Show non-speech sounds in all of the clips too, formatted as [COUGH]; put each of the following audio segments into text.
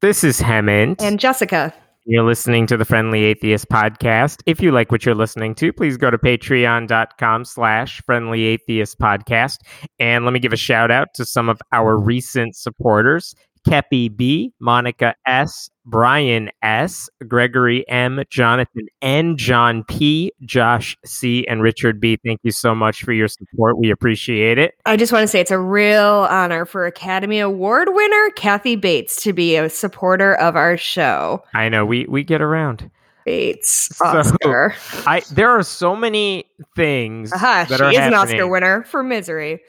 This is Hemant. And Jessica. You're listening to the Friendly Atheist podcast. If you like what you're listening to, please go to patreon.com slash friendly atheist podcast. And let me give a shout out to some of our recent supporters. Kepi B, Monica S, Brian S, Gregory M, Jonathan N, John P, Josh C, and Richard B. Thank you so much for your support. We appreciate it. I just want to say it's a real honor for Academy Award winner Kathy Bates to be a supporter of our show. I know we we get around. Bates, Oscar. So, I there are so many things uh-huh, she is happening. an Oscar winner for Misery.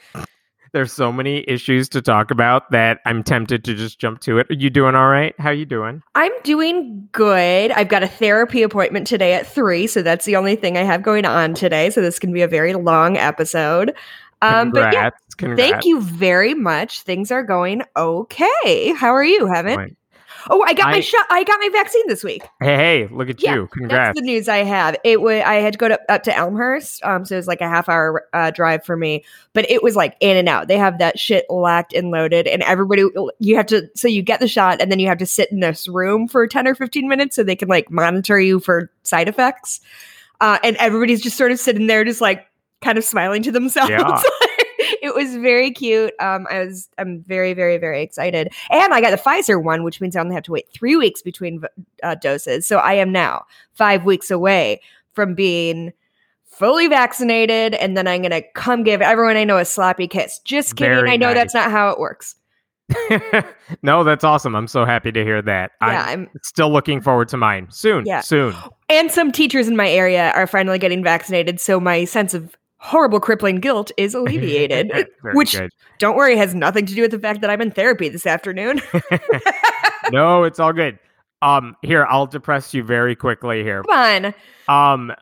There's so many issues to talk about that I'm tempted to just jump to it. Are you doing all right? How you doing? I'm doing good. I've got a therapy appointment today at three, so that's the only thing I have going on today. So this can be a very long episode. Um, Congrats. but yeah, Congrats. thank you very much. Things are going okay. How are you, Hemant? Oh, I got I, my shot. I got my vaccine this week. Hey, hey, look at yeah, you! Congrats. That's the news I have. It was I had to go to, up to Elmhurst, um, so it was like a half hour uh, drive for me. But it was like in and out. They have that shit locked and loaded, and everybody you have to. So you get the shot, and then you have to sit in this room for ten or fifteen minutes, so they can like monitor you for side effects. Uh, and everybody's just sort of sitting there, just like kind of smiling to themselves. Yeah. [LAUGHS] it was very cute. Um, I was I'm very very very excited, and I got the Pfizer one, which means I only have to wait three weeks between uh, doses. So I am now five weeks away from being fully vaccinated, and then I'm gonna come give everyone I know a sloppy kiss. Just kidding. Very I know nice. that's not how it works. [LAUGHS] no, that's awesome. I'm so happy to hear that. Yeah, I'm, I'm, still looking forward to mine soon. Yeah, soon. And some teachers in my area are finally getting vaccinated, so my sense of horrible crippling guilt is [LAUGHS] alleviated which good. don't worry has nothing to do with the fact that i'm in therapy this afternoon [LAUGHS] no it's all good um here i'll depress you very quickly here come on um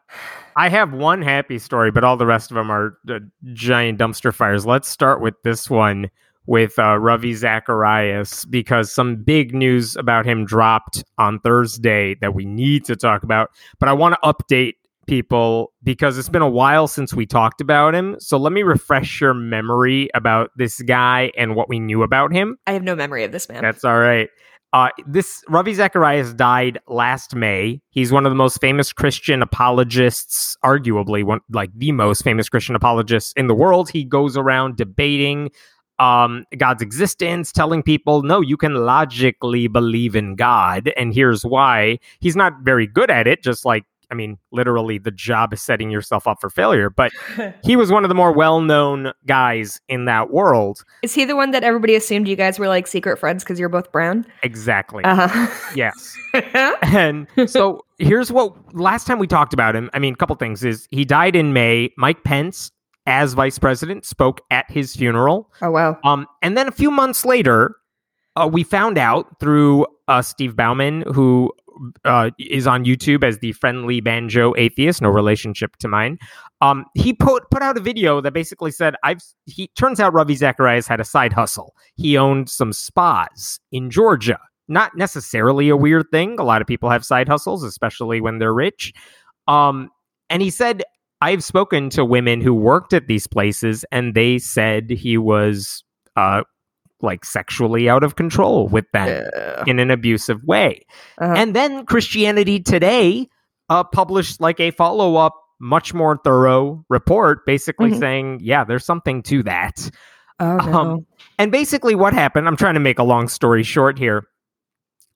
i have one happy story but all the rest of them are uh, giant dumpster fires let's start with this one with uh, Ravi Zacharias because some big news about him dropped on Thursday that we need to talk about. But I want to update people because it's been a while since we talked about him. So let me refresh your memory about this guy and what we knew about him. I have no memory of this man. That's all right. Uh, this Ravi Zacharias died last May. He's one of the most famous Christian apologists, arguably one like the most famous Christian apologists in the world. He goes around debating um, God's existence, telling people, no, you can logically believe in God, and here's why. He's not very good at it, just like I mean, literally, the job is setting yourself up for failure. But [LAUGHS] he was one of the more well known guys in that world. Is he the one that everybody assumed you guys were like secret friends because you're both brown? Exactly. Uh-huh. yes. [LAUGHS] and so here's what last time we talked about him. I mean, a couple things is he died in May. Mike Pence, as vice president, spoke at his funeral. Oh, wow. Um, and then a few months later, uh, we found out through uh, Steve Baughman, who uh, is on YouTube as the friendly banjo atheist, no relationship to mine. Um, he put put out a video that basically said, "I've." He turns out Ravi Zacharias had a side hustle. He owned some spas in Georgia. Not necessarily a weird thing. A lot of people have side hustles, especially when they're rich. Um, and he said, "I've spoken to women who worked at these places, and they said he was." Uh, like sexually out of control with them yeah. in an abusive way. Uh-huh. And then Christianity Today uh, published like a follow up, much more thorough report, basically mm-hmm. saying, yeah, there's something to that. Oh, no. um, and basically, what happened, I'm trying to make a long story short here.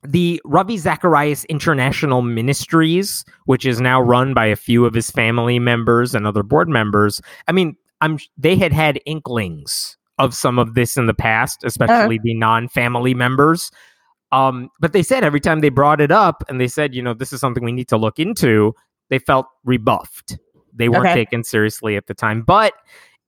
The Ravi Zacharias International Ministries, which is now run by a few of his family members and other board members, I mean, I'm they had had inklings of some of this in the past, especially uh-huh. the non-family members. Um, but they said every time they brought it up and they said, you know, this is something we need to look into, they felt rebuffed. They weren't okay. taken seriously at the time. But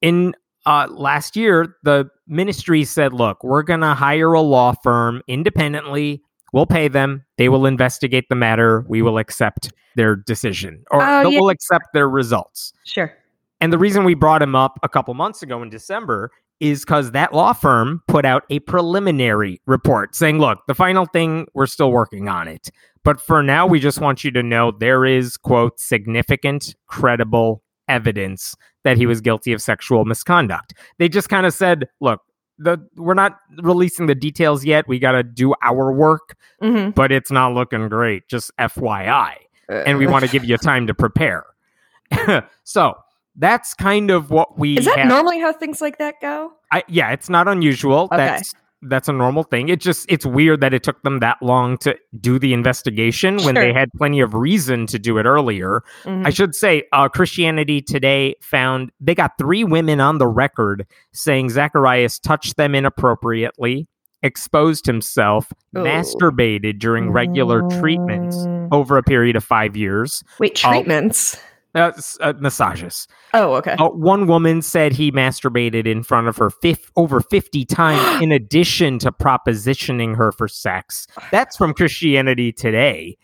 in uh, last year, the ministry said, look, we're going to hire a law firm independently. We'll pay them. They will investigate the matter. We will accept their decision or oh, yeah. we'll accept their results. Sure. And the reason we brought him up a couple months ago in December is because that law firm put out a preliminary report saying, look, the final thing, we're still working on it. But for now, we just want you to know there is, quote, significant, credible evidence that he was guilty of sexual misconduct. They just kind of said, look, the we're not releasing the details yet. We got to do our work, hmm but it's not looking great. Just FYI, and we want to [LAUGHS] give you time to prepare. [LAUGHS] so that's kind of what we Is that have. normally how things like that go? I, yeah, it's not unusual. Okay. That's that's a normal thing. It just it's weird that it took them that long to do the investigation when they had plenty of reason to do it earlier. Mhm. I should say, uh, Christianity Today found they got three women on the record saying Zacharias touched them inappropriately, exposed himself, Oh. masturbated during regular treatments Mm. over a period of five years. Wait, treatments? Uh, uh, massages. Oh, okay. Uh, one woman said he masturbated in front of her fif- over 50 times [GASPS] in addition to propositioning her for sex. That's from Christianity Today.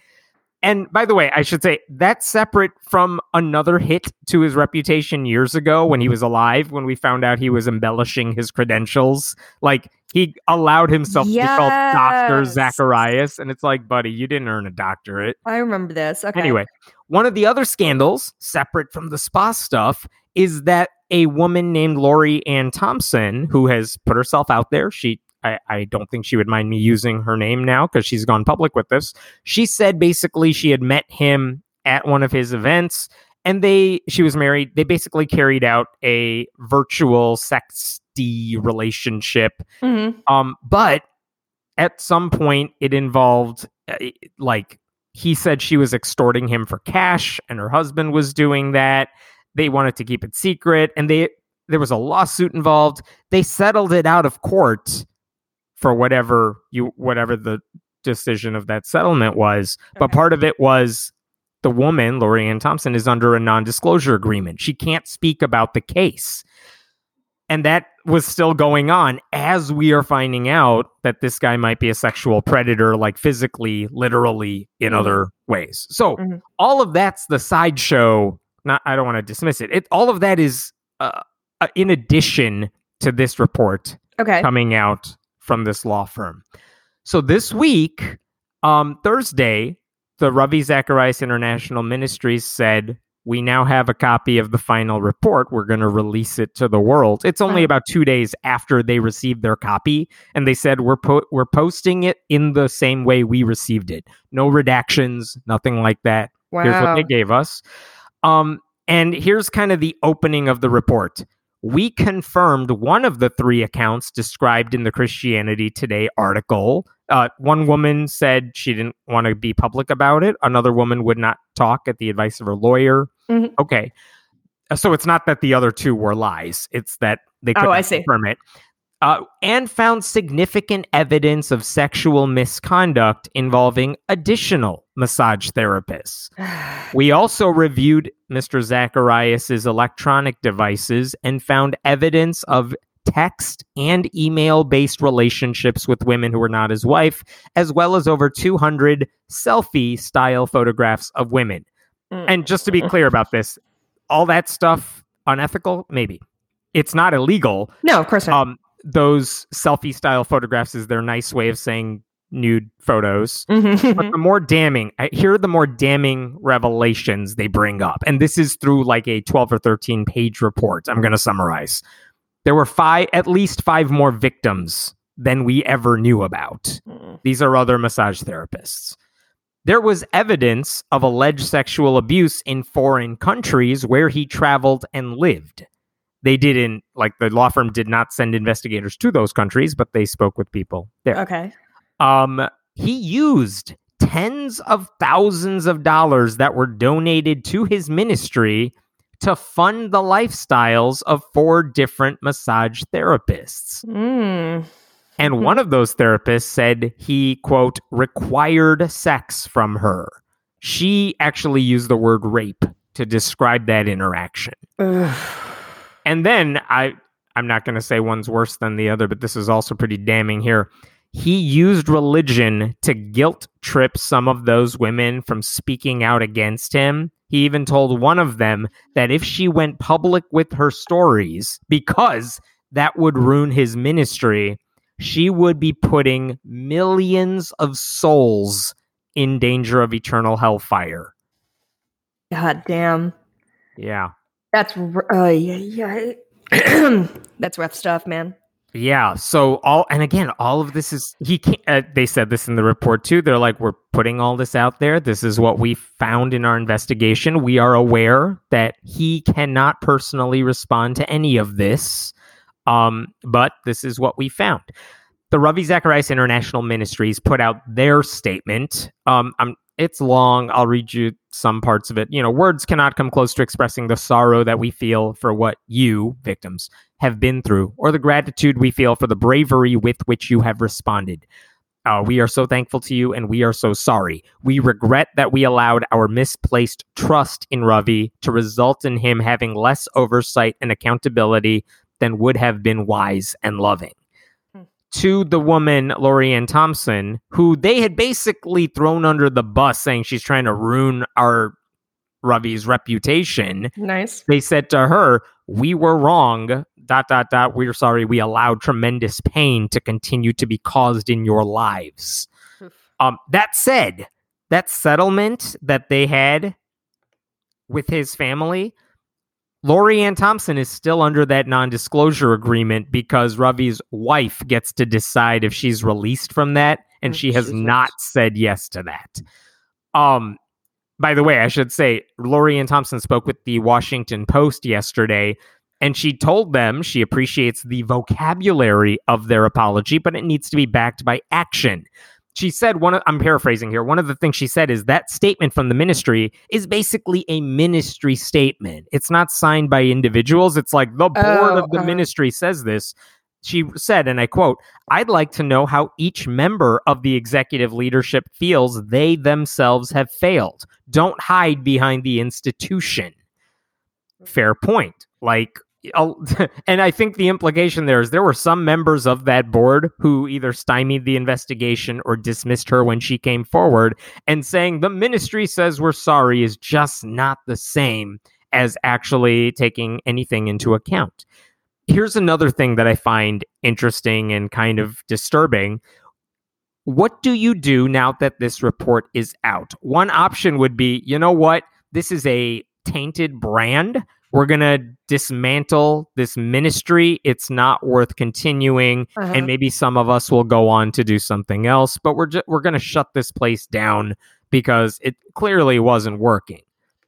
And by the way, I should say that's separate from another hit to his reputation years ago when he was alive, when we found out he was embellishing his credentials. Like he allowed himself to be called Dr. Zacharias. And it's like, buddy, you didn't earn a doctorate. I remember this. Okay. Anyway, one of the other scandals, separate from the spa stuff, is that a woman named Lori Anne Thompson, who has put herself out there, she I, I don't think she would mind me using her name now because she's gone public with this. She said basically she had met him at one of his events and they she was married. They basically carried out a virtual sexty relationship Mhm. um, but at some point, it involved uh, like he said she was extorting him for cash, and her husband was doing that. They wanted to keep it secret, and they there was a lawsuit involved. They settled it out of court for whatever you whatever the decision of that settlement was. But part of it was the woman, Lori Anne Thompson, is under a non-disclosure agreement. She can't speak about the case and that was still going on as we are finding out that this guy might be a sexual predator like physically literally in Mhm. other ways so Mhm. all of that's the sideshow not i don't want to dismiss it it all of that is uh, uh, in addition to this report Okay. coming out from this law firm. So this week, um, Thursday, the Ravi Zacharias International Ministries said we now have a copy of the final report. We're going to release it to the world. It's only about two days after they received their copy, and they said we're po- we're posting it in the same way we received it. No redactions, nothing like that. Wow. Here's what they gave us. Um, and here's kind of the opening of the report. We confirmed one of the three accounts described in the Christianity Today article. Uh, one woman said she didn't want to be public about it. Another woman would not talk at the advice of her lawyer. Mhm. Okay. Uh, So it's not that the other two were lies, it's that they couldn't Oh, I see. confirm it. Uh, and found significant evidence of sexual misconduct involving additional massage therapists. [SIGHS] We also reviewed Mr. Zacharias's electronic devices and found evidence of text and email based relationships with women who were not his wife, as well as over 200 selfie style photographs of women. Mm. And just to be clear about this, all that stuff unethical? Maybe. It's not illegal. no, of course not. Um, those selfie style photographs is their nice way of saying nude photos Mhm. but the more damning here are the more damning revelations they bring up and this is through like a 12 or 13 page report i'm going to summarize there were five at least five more victims than we ever knew about Mm. these are other massage therapists there was evidence of alleged sexual abuse in foreign countries where he traveled and lived they didn't like the law firm did not send investigators to those countries but they spoke with people there okay. um, he used tens of thousands of dollars that were donated to his ministry to fund the lifestyles of four different massage therapists. Mm. And Mhm. one of those therapists said he, quote, required sex from her. She actually used the word rape to describe that interaction. Ugh. And then I I'm not going to say one's worse than the other, but this is also pretty damning here. He used religion to guilt trip some of those women from speaking out against him. He even told one of them that if she went public with her stories, because that would ruin his ministry, she would be putting millions of souls in danger of eternal hellfire. God damn. Yeah. That's uh, yeah, yeah. [CLEARS THROAT] That's rough stuff, man. Yeah. So all and again, all of this is he can't. Uh, they said this in the report too. They're like, we're putting all this out there. This is what we found in our investigation. We are aware that he cannot personally respond to any of this, um, but this is what we found. The Ravi Zacharias International Ministries put out their statement. Um, I'm it's long. I'll read you some parts of it. You know, words cannot come close to expressing the sorrow that we feel for what you, victims, have been through, or the gratitude we feel for the bravery with which you have responded. Uh, we are so thankful to you and we are so sorry. We regret that we allowed our misplaced trust in Ravi to result in him having less oversight and accountability than would have been wise and loving to the woman, Lori Thompson, who they had basically thrown under the bus saying she's trying to ruin our Ravi's reputation. Nice. They said to her, We were wrong. Dot dot dot. We're sorry. We allowed tremendous pain to continue to be caused in your lives. um, that said, that settlement that they had with his family Lori Anne Thompson is still under that non disclosure agreement because Ravi's wife gets to decide if she's released from that, and she has not said yes to that. Um, by the way, I should say Lori Anne Thompson spoke with the Washington Post yesterday, and she told them she appreciates the vocabulary of their apology, but it needs to be backed by action she said one of, I'm paraphrasing here. One of the things she said is that statement from the ministry is basically a ministry statement. It's not signed by individuals. It's like the board oh, of the uh, ministry says this. She said, and I quote, I'd like to know how each member of the executive leadership feels they themselves have failed. Don't hide behind the institution. Fair point. Like, [LAUGHS] and I think the implication there is there were some members of that board who either stymied the investigation or dismissed her when she came forward, and saying the ministry says we're sorry is just not the same as actually taking anything into account. Here's another thing that I find interesting and kind of disturbing. What do you do now that this report is out? One option would be, you know what? This is a tainted brand we're going to dismantle this ministry. It's not worth continuing. Uh-huh. And maybe some of us will go on to do something else, but we're just, we're going to shut this place down because it clearly wasn't working.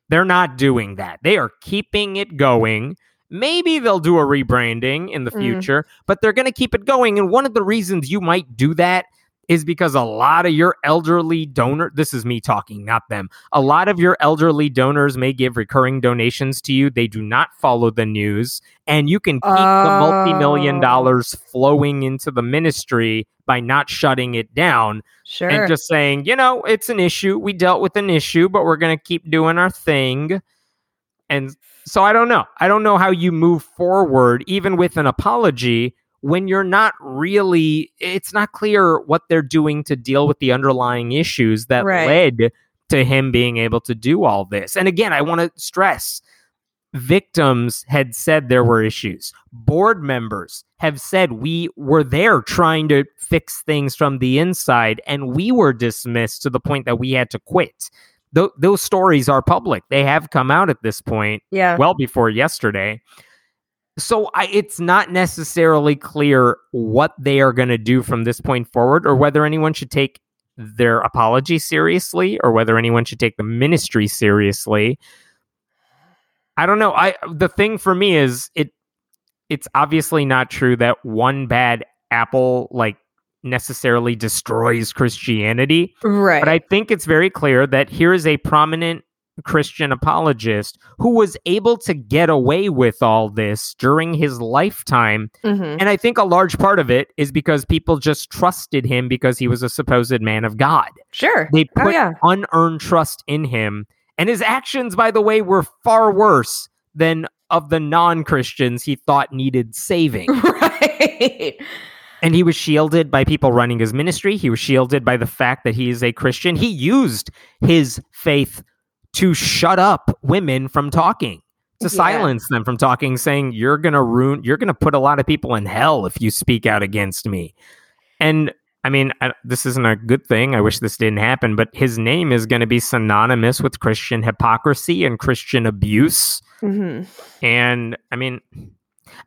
They're not doing that. They are keeping it going. Maybe they'll do a rebranding in the mm. future, but they're going to keep it going. And one of the reasons you might do that is because a lot of your elderly donor this is me talking not them. A lot of your elderly donors may give recurring donations to you. They do not follow the news and you can keep uh... the multi-million oh. dollars flowing into the ministry by not shutting it down sure. and just saying you know it's an issue. We dealt with an issue but we're going to keep doing our thing. And so i don't know. I don't know how you move forward even with an apology when you're not really it's not clear what they're doing to deal with the underlying issues that right. led to him being able to do all this. And again, I want to stress victims had said there were issues. Board members have said we were there trying to fix things from the inside and we were dismissed to the point that we had to quit. Th- those stories are public. They have come out at this point, yeah. well before yesterday so I, it's not necessarily clear what they are going to do from this point forward or whether anyone should take their apology seriously or whether anyone should take the ministry seriously. I don't know. I the thing for me is it it's obviously not true that one bad apple like necessarily destroys christianity. Right. But i think it's very clear that here is a prominent Christian apologist who was able to get away with all this during his lifetime. Mm-hmm. And I think a large part of it is because people just trusted him because he was a supposed man of God. Sure. They oh, put oh, yeah. unearned trust in him. And his actions, by the way, were far worse than of the non Christians he thought needed saving. [LAUGHS] Right. And he was shielded by people running his ministry. He was shielded by the fact that he is a Christian. He used his faith to shut up women from talking to yeah. silence them from talking saying you're going to ruin you're going to put a lot of people in hell if you speak out against me and i mean I, this isn't a good thing i wish this didn't happen but his name is going to be synonymous with christian hypocrisy and christian abuse mm-hmm. and i mean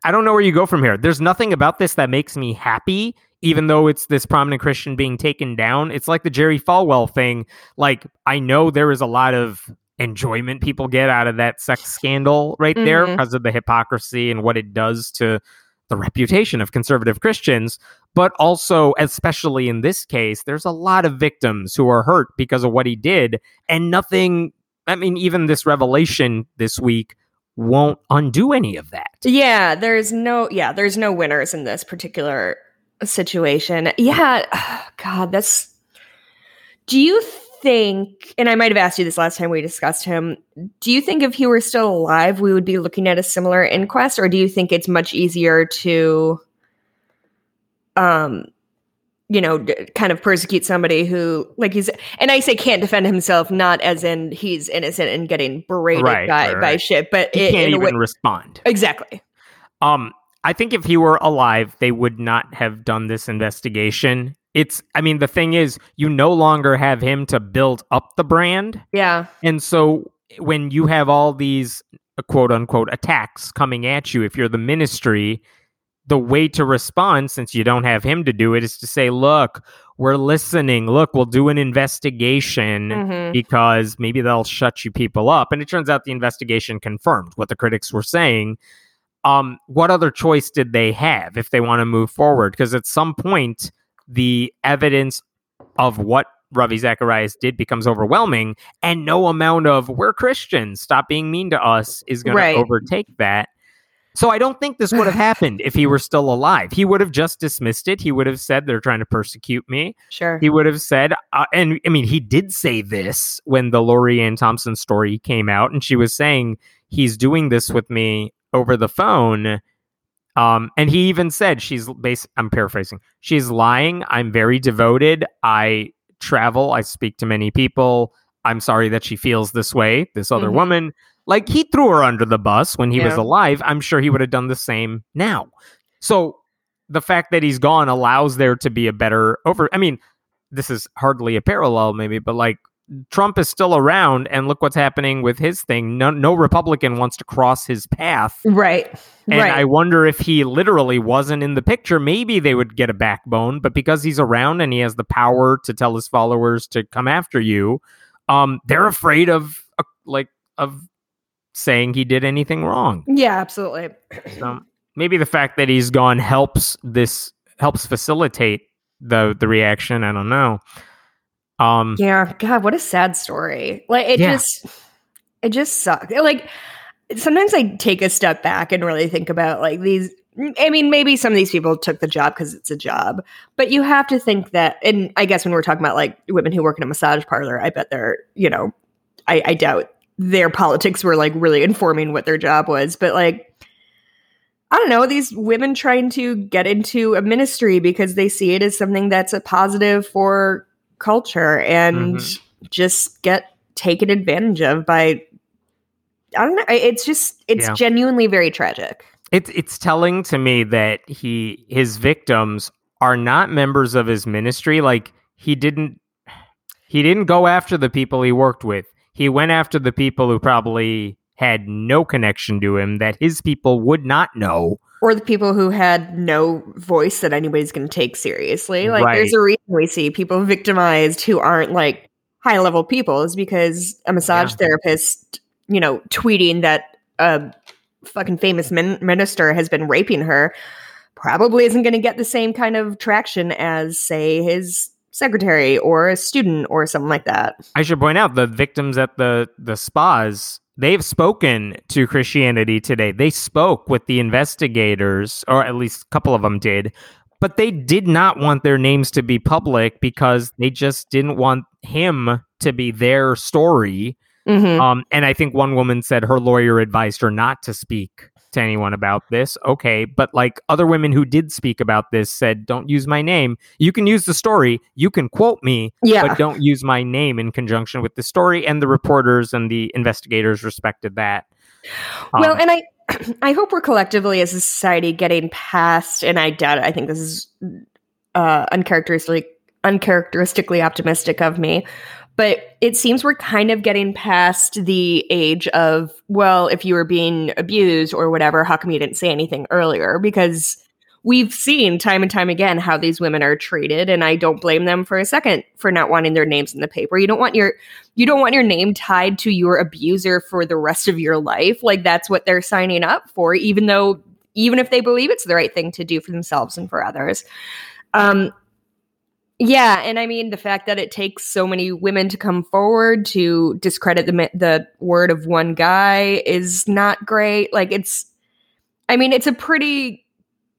I don't know where you go from here. There's nothing about this that makes me happy, even though it's this prominent Christian being taken down. It's like the Jerry Falwell thing. Like, I know there is a lot of enjoyment people get out of that sex scandal right there Mhm. because of the hypocrisy and what it does to the reputation of conservative Christians. But also, especially in this case, there's a lot of victims who are hurt because of what he did, and nothing. I mean, even this revelation this week won't undo any of that. Yeah, there's no yeah, there's no winners in this particular situation. Yeah, [SIGHS] God, that's. Do you think? And I might have asked you this last time we discussed him. Do you think if he were still alive, we would be looking at a similar inquest, or do you think it's much easier to, um, you know, kind of persecute somebody who, like he's, and I say can't defend himself, not as in he's innocent and getting berated Right, by right, by right. shit, but He i- can't a way, even respond. exactly. Um, I think if he were alive, they would not have done this investigation. It's, I mean, the thing is, you no longer have him to build up the brand. Yeah. And so when you have all these quote unquote attacks coming at you, if you're the ministry, the way to respond, since you don't have him to do it, is to say, look, we're listening. Look, we'll do an investigation Mhm. because maybe they'll shut you people up. And it turns out the investigation confirmed what the critics were saying. Um, what other choice did they have if they want to move forward? Because at some point, the evidence of what Ravi Zacharias did becomes overwhelming, and no amount of "we're Christians, stop being mean to us" is going Right. to overtake that. So I don't think this would have happened if he were still alive. He would have just dismissed it. He would have said they're trying to persecute me. Sure. He would have said, uh, and I mean, he did say this when the Lori Anne Thompson story came out, and she was saying he's doing this with me over the phone. Um, and he even said she's base. I'm paraphrasing. She's lying. I'm very devoted. I travel. I speak to many people. I'm sorry that she feels this way. This other Mhm. woman, like he threw her under the bus when he was alive. I'm sure he would have done the same now. So the fact that he's gone allows there to be a better over. I mean, this is hardly a parallel, maybe, but like Trump is still around, and look what's happening with his thing. No, no Republican wants to cross his path. Right. And right. I wonder if he literally wasn't in the picture, maybe they would get a backbone. But because he's around and he has the power to tell his followers to come after you, um, they're afraid of uh, like of saying he did anything wrong. yeah, absolutely. So maybe the fact that he's gone helps this helps facilitate the the reaction. I don't know. Um, Yeah, God, what a sad story. Like it Yeah. just it just sucks. Like sometimes I take a step back and really think about like these I mean, maybe some of these people took the job because it's a job, but you have to think that, and I guess when we're talking about like women who work in a massage parlor, I bet they're, you know, I, I doubt their politics were like really informing what their job was, but like, I don't know, these women trying to get into a ministry because they see it as something that's a positive for culture and Mhm. just get taken advantage of by I don't know. It's just it's Yeah. genuinely very tragic. it's it's telling to me that he his victims are not members of his ministry. Like he didn't he didn't go after the people he worked with. He went after the people who probably had no connection to him that his people would not know. Or the people who had no voice that anybody's going to take seriously. Like there's a reason we see people victimized who aren't like high level people is because a massage Yeah. therapist, you know, tweeting that a fucking famous min- minister has been raping her probably isn't going to get the same kind of traction as say his secretary or a student or something like that. I should point out the victims at the the spas. They've spoken to Christianity today. They spoke with the investigators, or at least a couple of them did, but they did not want their names to be public because they just didn't want him to be their story. Mhm. Um, and I think one woman said her lawyer advised her not to speak to anyone about this. Okay, but like other women who did speak about this said, don't use my name. You can use the story, you can quote me, Yeah. but don't use my name in conjunction with the story. And the reporters and the investigators respected that. well, Um, and I [CLEARS THROAT] I hope we're collectively as a society getting past, and I doubt it. I think this is uh, uncharacteristically uncharacteristically optimistic of me, but it seems we're kind of getting past the age of, well, if you were being abused or whatever, how come you didn't say anything earlier? Because we've seen time and time again how these women are treated and i don't blame them for a second for not wanting their names in the paper. You don't want your you don't want your name tied to your abuser for the rest of your life. Like that's what they're signing up for even though even if they believe it's the right thing to do for themselves and for others. Um yeah and i mean the fact that it takes so many women to come forward to discredit the the word of one guy is not great like it's i mean it's a pretty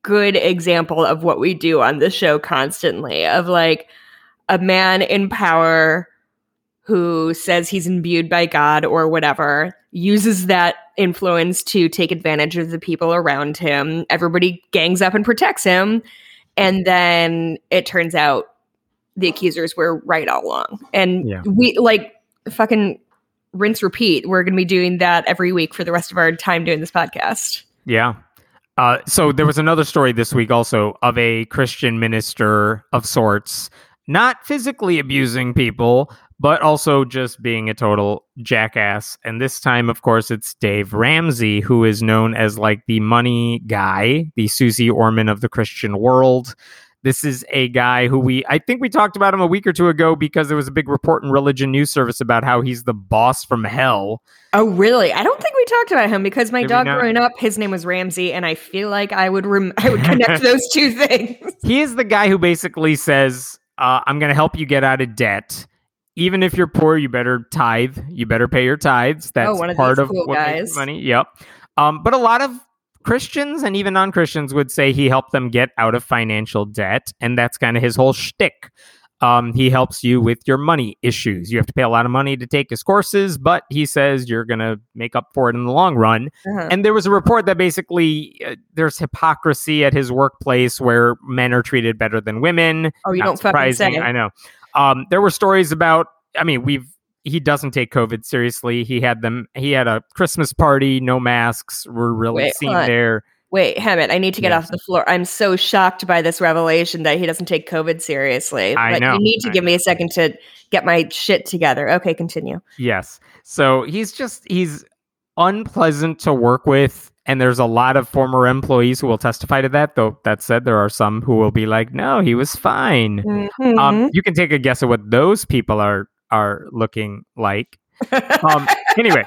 good example of what we do on the show constantly of like a man in power who says he's imbued by God or whatever, uses that influence to take advantage of the people around him. Everybody gangs up and protects him. And then it turns out the accusers were right all along. And Yeah. we like fucking rinse repeat. We're going to be doing that every week for the rest of our time doing this podcast. Yeah. Uh, so there was another story this week also of a Christian minister of sorts, not physically abusing people, but also just being a total jackass. And this time, of course, it's Dave Ramsey, who is known as like the money guy, the Suze Orman of the Christian world. This is a guy who we, I think we talked about him a week or two ago because there was a big report in Religion News Service about how he's the boss from hell. Oh, really? I don't think we talked about him because my Did dog growing up, his name was Ramsey, and I feel like I would rem- I would connect [LAUGHS] those two things. he is the guy who basically says, uh, "I'm going to help you get out of debt. Even if you're poor, you better tithe. You better pay your tithes. That's Oh, one of part of cool what makes money. Yep. Um, but a lot of Christians and even non-Christians would say he helped them get out of financial debt, and that's kind of his whole shtick. Um, he helps you with your money issues. You have to pay a lot of money to take his courses, but he says you're going to make up for it in the long run. Uh-huh. And there was a report that basically uh, there's hypocrisy at his workplace where men are treated better than women. oh, you Not don't fucking surprising, say. I know. Um, there were stories about. I mean, we've he doesn't take COVID seriously. He had them. He had a Christmas party, no masks. Were really Wait, seen there. Wait, Hemant, I need to get Yeah. off the floor. I'm so shocked by this revelation that he doesn't take COVID seriously. I but know, You need to I give me a second to get my shit together. Okay, continue. Yes. So he's just he's unpleasant to work with. And there's a lot of former employees who will testify to that. Though that said, there are some who will be like, "No, he was fine." Mhm. Um, you can take a guess at what those people are are looking like. [LAUGHS] Um, anyway,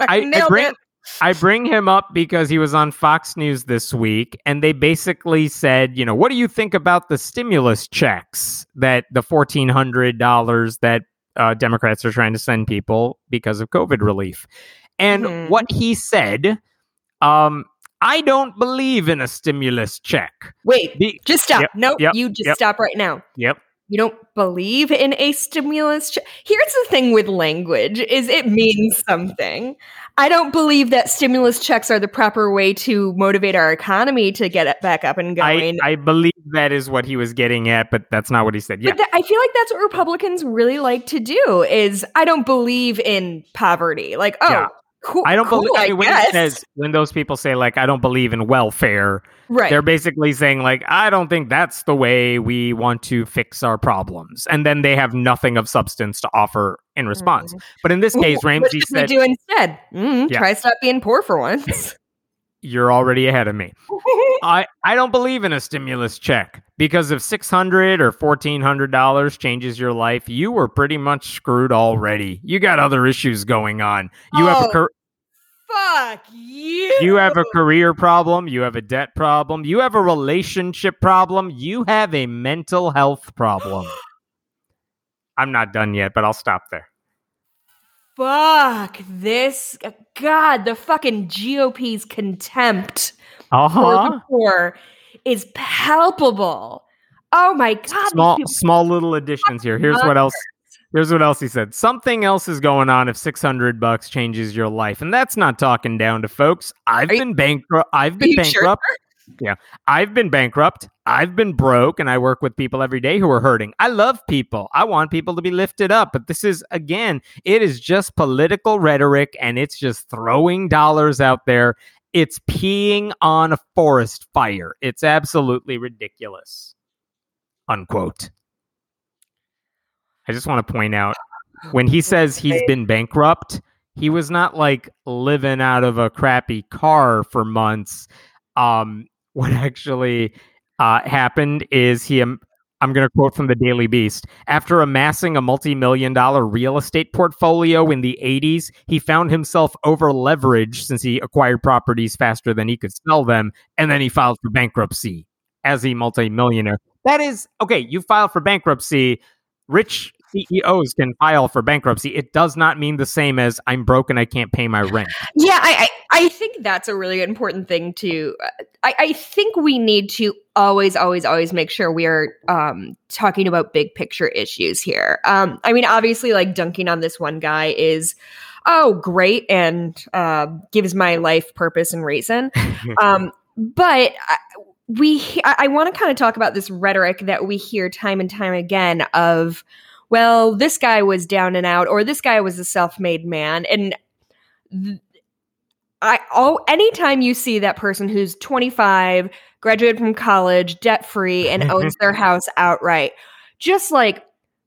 I, I bring it. I bring him up because he was on Fox News this week, and they basically said, you know, what do you think about the stimulus checks that the fourteen hundred dollars that uh, Democrats are trying to send people because of COVID relief? And Mhm. what he said, um, I don't believe in a stimulus check. Wait, Be- just stop. Yep, no, yep, you just yep. stop right now. yep. You don't believe in a stimulus check. Here's the thing with language is it means something. I don't believe that stimulus checks are the proper way to motivate our economy to get it back up and I, going. I believe that is what he was getting at, but that's not what he said. Yeah. Th- I feel like that's what Republicans really like to do is I don't believe in poverty. Like, oh, Yeah. Cool. I don't cool, believe I mean, when guess. says when those people say like I don't believe in welfare, right. they're basically saying like I don't think that's the way we want to fix our problems, and then they have nothing of substance to offer in response. Mhm. But in this case, what Ramsey should said, we do instead? Mm, Yeah. Try stop being poor for once. [LAUGHS] "You're already ahead of me. [LAUGHS] I I don't believe in a stimulus check because if six hundred or fourteen hundred dollars changes your life, you were pretty much screwed already. You got other issues going on. You have a Oh, car- Fuck you. You have a career problem. You have a debt problem. You have a relationship problem. You have a mental health problem. [GASPS] I'm not done yet, but I'll stop there. Fuck this. God, the fucking GOP's contempt Uh for the poor is palpable. Oh my God. Small, small little additions here. Here's what else. Here's what else he said. Something else is going on if 600 bucks changes your life, and that's not talking down to folks. I've Are you- been bankrupt. I've been bankrupt sure? Yeah, I've been bankrupt. I've been broke, and I work with people every day who are hurting. I love people. I want people to be lifted up. But this is, again, it is just political rhetoric and it's just throwing dollars out there. It's peeing on a forest fire. It's absolutely ridiculous. Unquote. I just want to point out when he says he's been bankrupt, he was not like living out of a crappy car for months. Um, what actually uh, happened is he um, I'm going to quote from the Daily Beast. After amassing a multi million dollar real estate portfolio in the 80s, he found himself over leveraged since he acquired properties faster than he could sell them, and then he filed for bankruptcy as a multi millionaire. That is okay, you file for bankruptcy. Rich CEOs can file for bankruptcy. It does not mean the same as I'm broken, I can't pay my rent. Yeah, I, I, I think that's a really important thing to. I, I think we need to always, always, always make sure we are um, talking about big picture issues here. Um, I mean, obviously, like dunking on this one guy is, oh, great, and uh, gives my life purpose and reason. [LAUGHS] um, but I, we, I, I want to kind of talk about this rhetoric that we hear time and time again of well, this guy was down and out, or this guy was a self-made man, and th- I oh, anytime you see that person who's 25, graduated from college, debt free, and owns their [LAUGHS] house outright, just like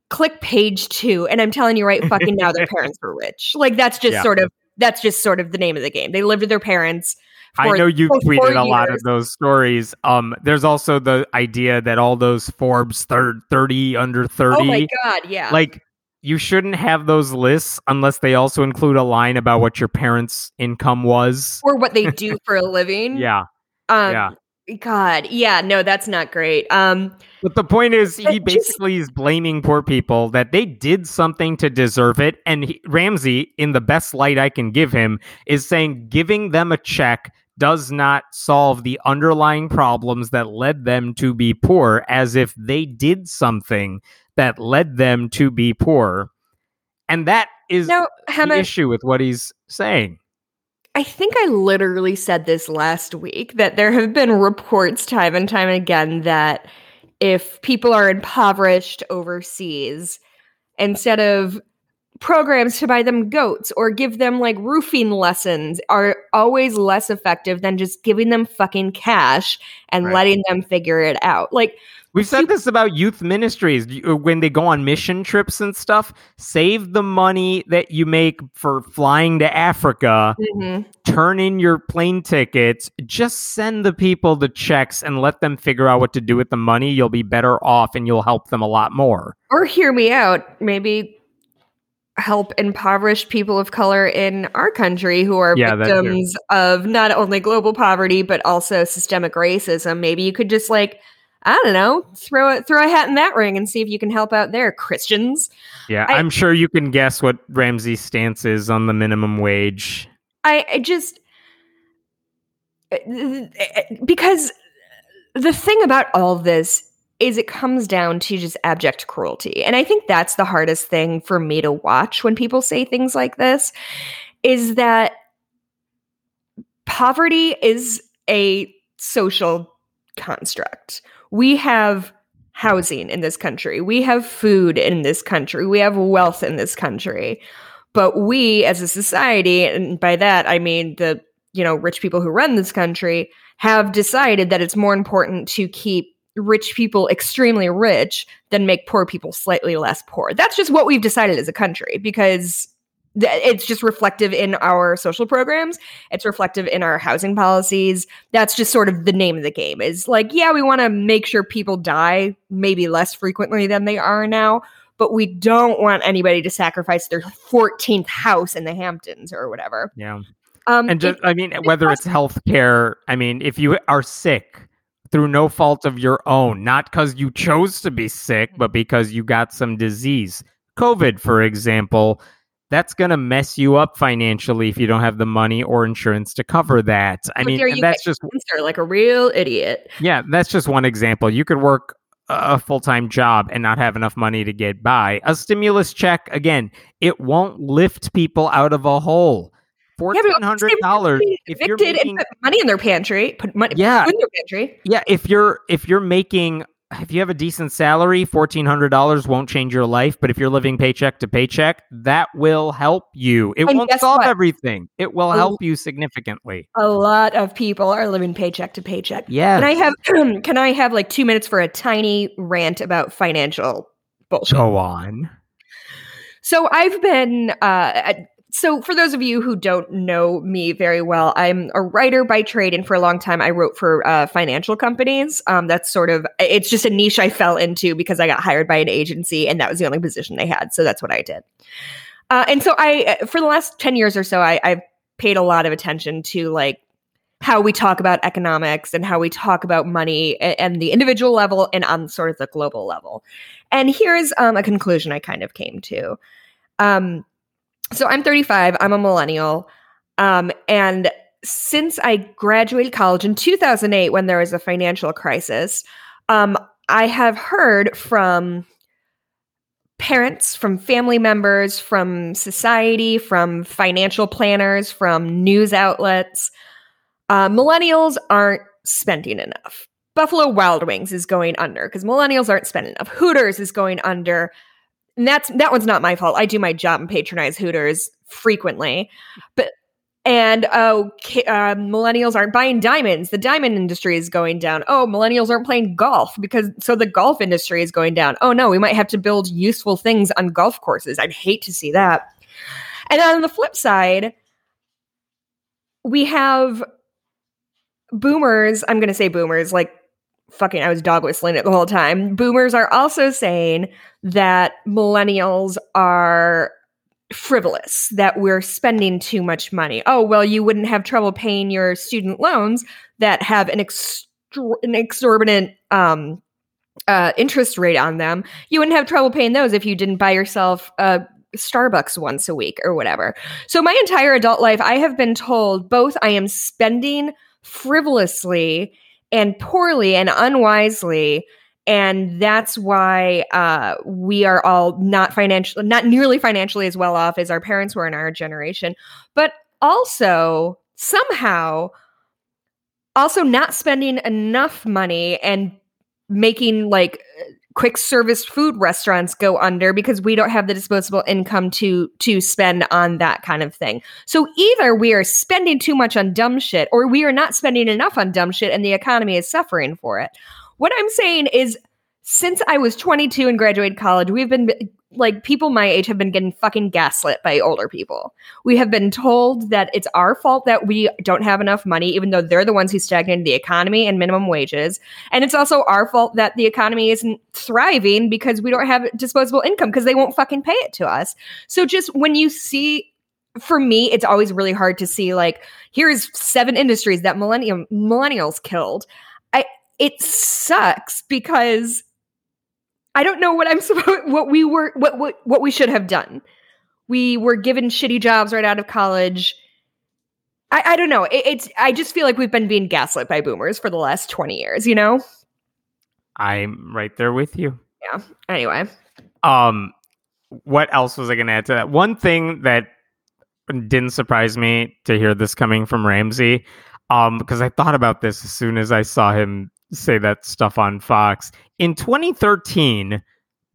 click page two, and I'm telling you right fucking now, their [LAUGHS] parents were rich. Like that's just Yeah. sort of that's just sort of the name of the game. They lived with their parents. I know you tweeted a lot of those stories. Um, there's also the idea that all those Forbes thir- 30 under 30, Oh my god, yeah. like you shouldn't have those lists unless they also include a line about what your parents' income was. or what they do [LAUGHS] for a living. Yeah, Um, yeah. God, yeah, no, that's not great. Um, But the point is, he But just- basically is blaming poor people that they did something to deserve it. And he, Ramsey, in the best light I can give him, is saying giving them a check does not solve the underlying problems that led them to be poor, as if they did something that led them to be poor. And that is now, the Hema, issue with what he's saying. I think I literally said this last week that there have been reports time and time again that if people are impoverished overseas, instead of programs to buy them goats or give them like roofing lessons are always less effective than just giving them fucking cash and Right. letting them figure it out. Like We've said this about youth ministries when they go on mission trips and stuff. Save the money that you make for flying to Africa, mhm. turn in your plane tickets, just send the people the checks and let them figure out what to do with the money. You'll be better off and you'll help them a lot more. or hear me out, maybe help impoverished people of color in our country who are Yeah, victims of not only global poverty but also systemic racism. Maybe you could just like I don't know, throw it throw a hat in that ring and see if you can help out there, Christians. Yeah, I- am sure you can guess what Ramsey's stance is on the minimum wage. I, I just eh, eh, eh, because the thing about all this is it comes down to just abject cruelty. And I think that's the hardest thing for me to watch when people say things like this is that poverty is a social construct. We have housing in this country. We have food in this country. We have wealth in this country. But we as a society and by that I mean the you know rich people who run this country have decided that it's more important to keep rich people extremely rich than make poor people slightly less poor. That's just what we've decided as a country because th- it's just reflective in our social programs. It's reflective in our housing policies. That's just sort of the name of the game is like, yeah, we want to make sure people die maybe less frequently than they are now, but we don't want anybody to sacrifice their 14th house in the Hamptons or whatever. Yeah. Um, And just, it- I mean, whether it's health care, I mean, if you are sick through no fault of your own, not because you chose to be sick, but mm-hmm. because you got some disease, COVID, for example, that's going to mess you up financially if you don't have the money or insurance to cover that. I How mean, that's just, cancer like a real idiot. yeah, that's just one example. You could work a full time job and not have enough money to get by. A stimulus check, again, it won't lift people out of a hole. Fourteen hundred dollars. If you're making, and put money in their pantry, put money Yeah. in their pantry. yeah, if you're if you're making if you have a decent salary, fourteen hundred dollars won't change your life. But if you're living paycheck to paycheck, that will help you. It And won't solve what? everything. It will help you significantly. A lot of people are living paycheck to paycheck. Yeah. Can I have [CLEARS THROAT] can I have like two minutes for a tiny rant about financial bullshit? Go on. So I've been uh, so for those of you who don't know me very well, I'm a writer by trade, and for a long time I wrote for uh, financial companies. Um, that's sort of it's just a niche I fell into because I got hired by an agency, and that was the only position they had. So that's what I did. Uh, and so I, for the last ten years or so, I, I've paid a lot of attention to like how we talk about economics and how we talk about money and the individual level and on sort of the global level. And here's um, a conclusion I kind of came to. Um, so I'm 35, I'm a millennial. Um, and since I graduated college in 2008, when there was a financial crisis, um, I have heard from parents, from family members, from society, from financial planners, from news outlets. Uh, millennials aren't spending enough. Buffalo Wild Wings is going under because millennials aren't spending enough. Hooters is going under and that's that one's not my fault. I do my job and patronize Hooters frequently, but and oh, uh, millennials aren't buying diamonds. The diamond industry is going down. Oh, millennials aren't playing golf because so the golf industry is going down. Oh no, we might have to build useful things on golf courses. I'd hate to see that. And on the flip side, we have boomers. I'm going to say boomers, like fucking I was dog whistling it the whole time. Boomers are also saying that millennials are frivolous, that we're spending too much money. Oh, well, you wouldn't have trouble paying your student loans that have an, extra- an exorbitant um, uh, interest rate on them. You wouldn't have trouble paying those if you didn't buy yourself a Starbucks once a week or whatever. So, my entire adult life, I have been told both I am spending frivolously and poorly and unwisely and that's why uh, we are all not financially not nearly financially as well off as our parents were in our generation but also somehow also not spending enough money and making like quick service food restaurants go under because we don't have the disposable income to to spend on that kind of thing. So either we are spending too much on dumb shit or we are not spending enough on dumb shit and the economy is suffering for it. What I'm saying is since I was 22 and graduated college, we've been like people my age have been getting fucking gaslit by older people. We have been told that it's our fault that we don't have enough money, even though they're the ones who stagnated the economy and minimum wages. And it's also our fault that the economy isn't thriving because we don't have disposable income because they won't fucking pay it to us. So just when you see for me, it's always really hard to see like here's seven industries that millennium millennials killed. I it sucks because I don't know what I'm [LAUGHS] supposed what we were what what what we should have done. We were given shitty jobs right out of college. I, I don't know. It, it's I just feel like we've been being gaslit by boomers for the last 20 years, you know? I'm right there with you. Yeah. Anyway. Um what else was I gonna add to that? One thing that didn't surprise me to hear this coming from Ramsey. Um, because I thought about this as soon as I saw him say that stuff on Fox. In 2013,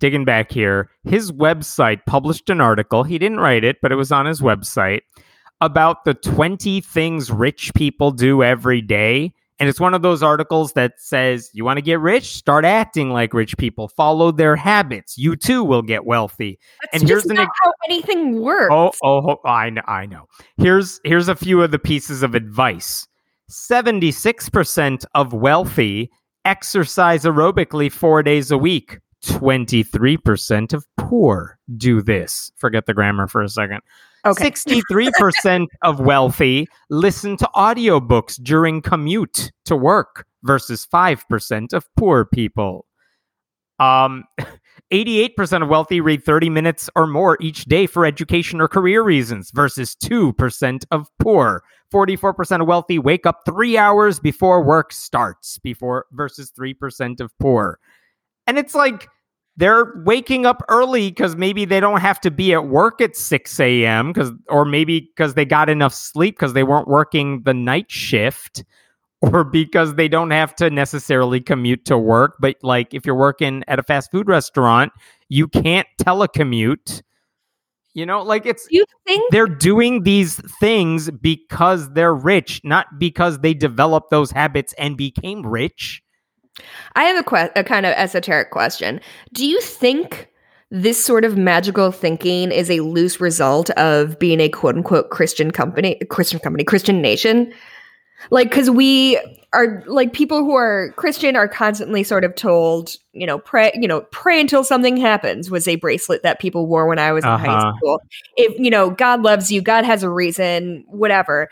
digging back here, his website published an article. He didn't write it, but it was on his website about the 20 things rich people do every day. And it's one of those articles that says, you want to get rich? Start acting like rich people. Follow their habits. You too will get wealthy. That's and here's not how anything works. Oh, oh, oh, I know, I know. Here's here's a few of the pieces of advice. 76% of wealthy exercise aerobically four days a week. 23% of poor do this. Forget the grammar for a second. Okay. 63% [LAUGHS] of wealthy listen to audiobooks during commute to work versus 5% of poor people. Um [LAUGHS] 88% of wealthy read 30 minutes or more each day for education or career reasons versus 2% of poor. 44% of wealthy wake up 3 hours before work starts before versus 3% of poor. And it's like they're waking up early because maybe they don't have to be at work at 6 a.m. because or maybe because they got enough sleep because they weren't working the night shift [LAUGHS] or because they don't have to necessarily commute to work. But like if you're working at a fast food restaurant, you can't telecommute. You know, like it's you think they're doing these things because they're rich, not because they developed those habits and became rich. I have a, que- a kind of esoteric question. Do you think this sort of magical thinking is a loose result of being a quote unquote Christian company, Christian company, Christian nation. Like, because we are like people who are Christian are constantly sort of told, you know, pray, you know, pray until something happens was a bracelet that people wore when I was in high Uh-huh. school. If, you know, God loves you, God has a reason, whatever.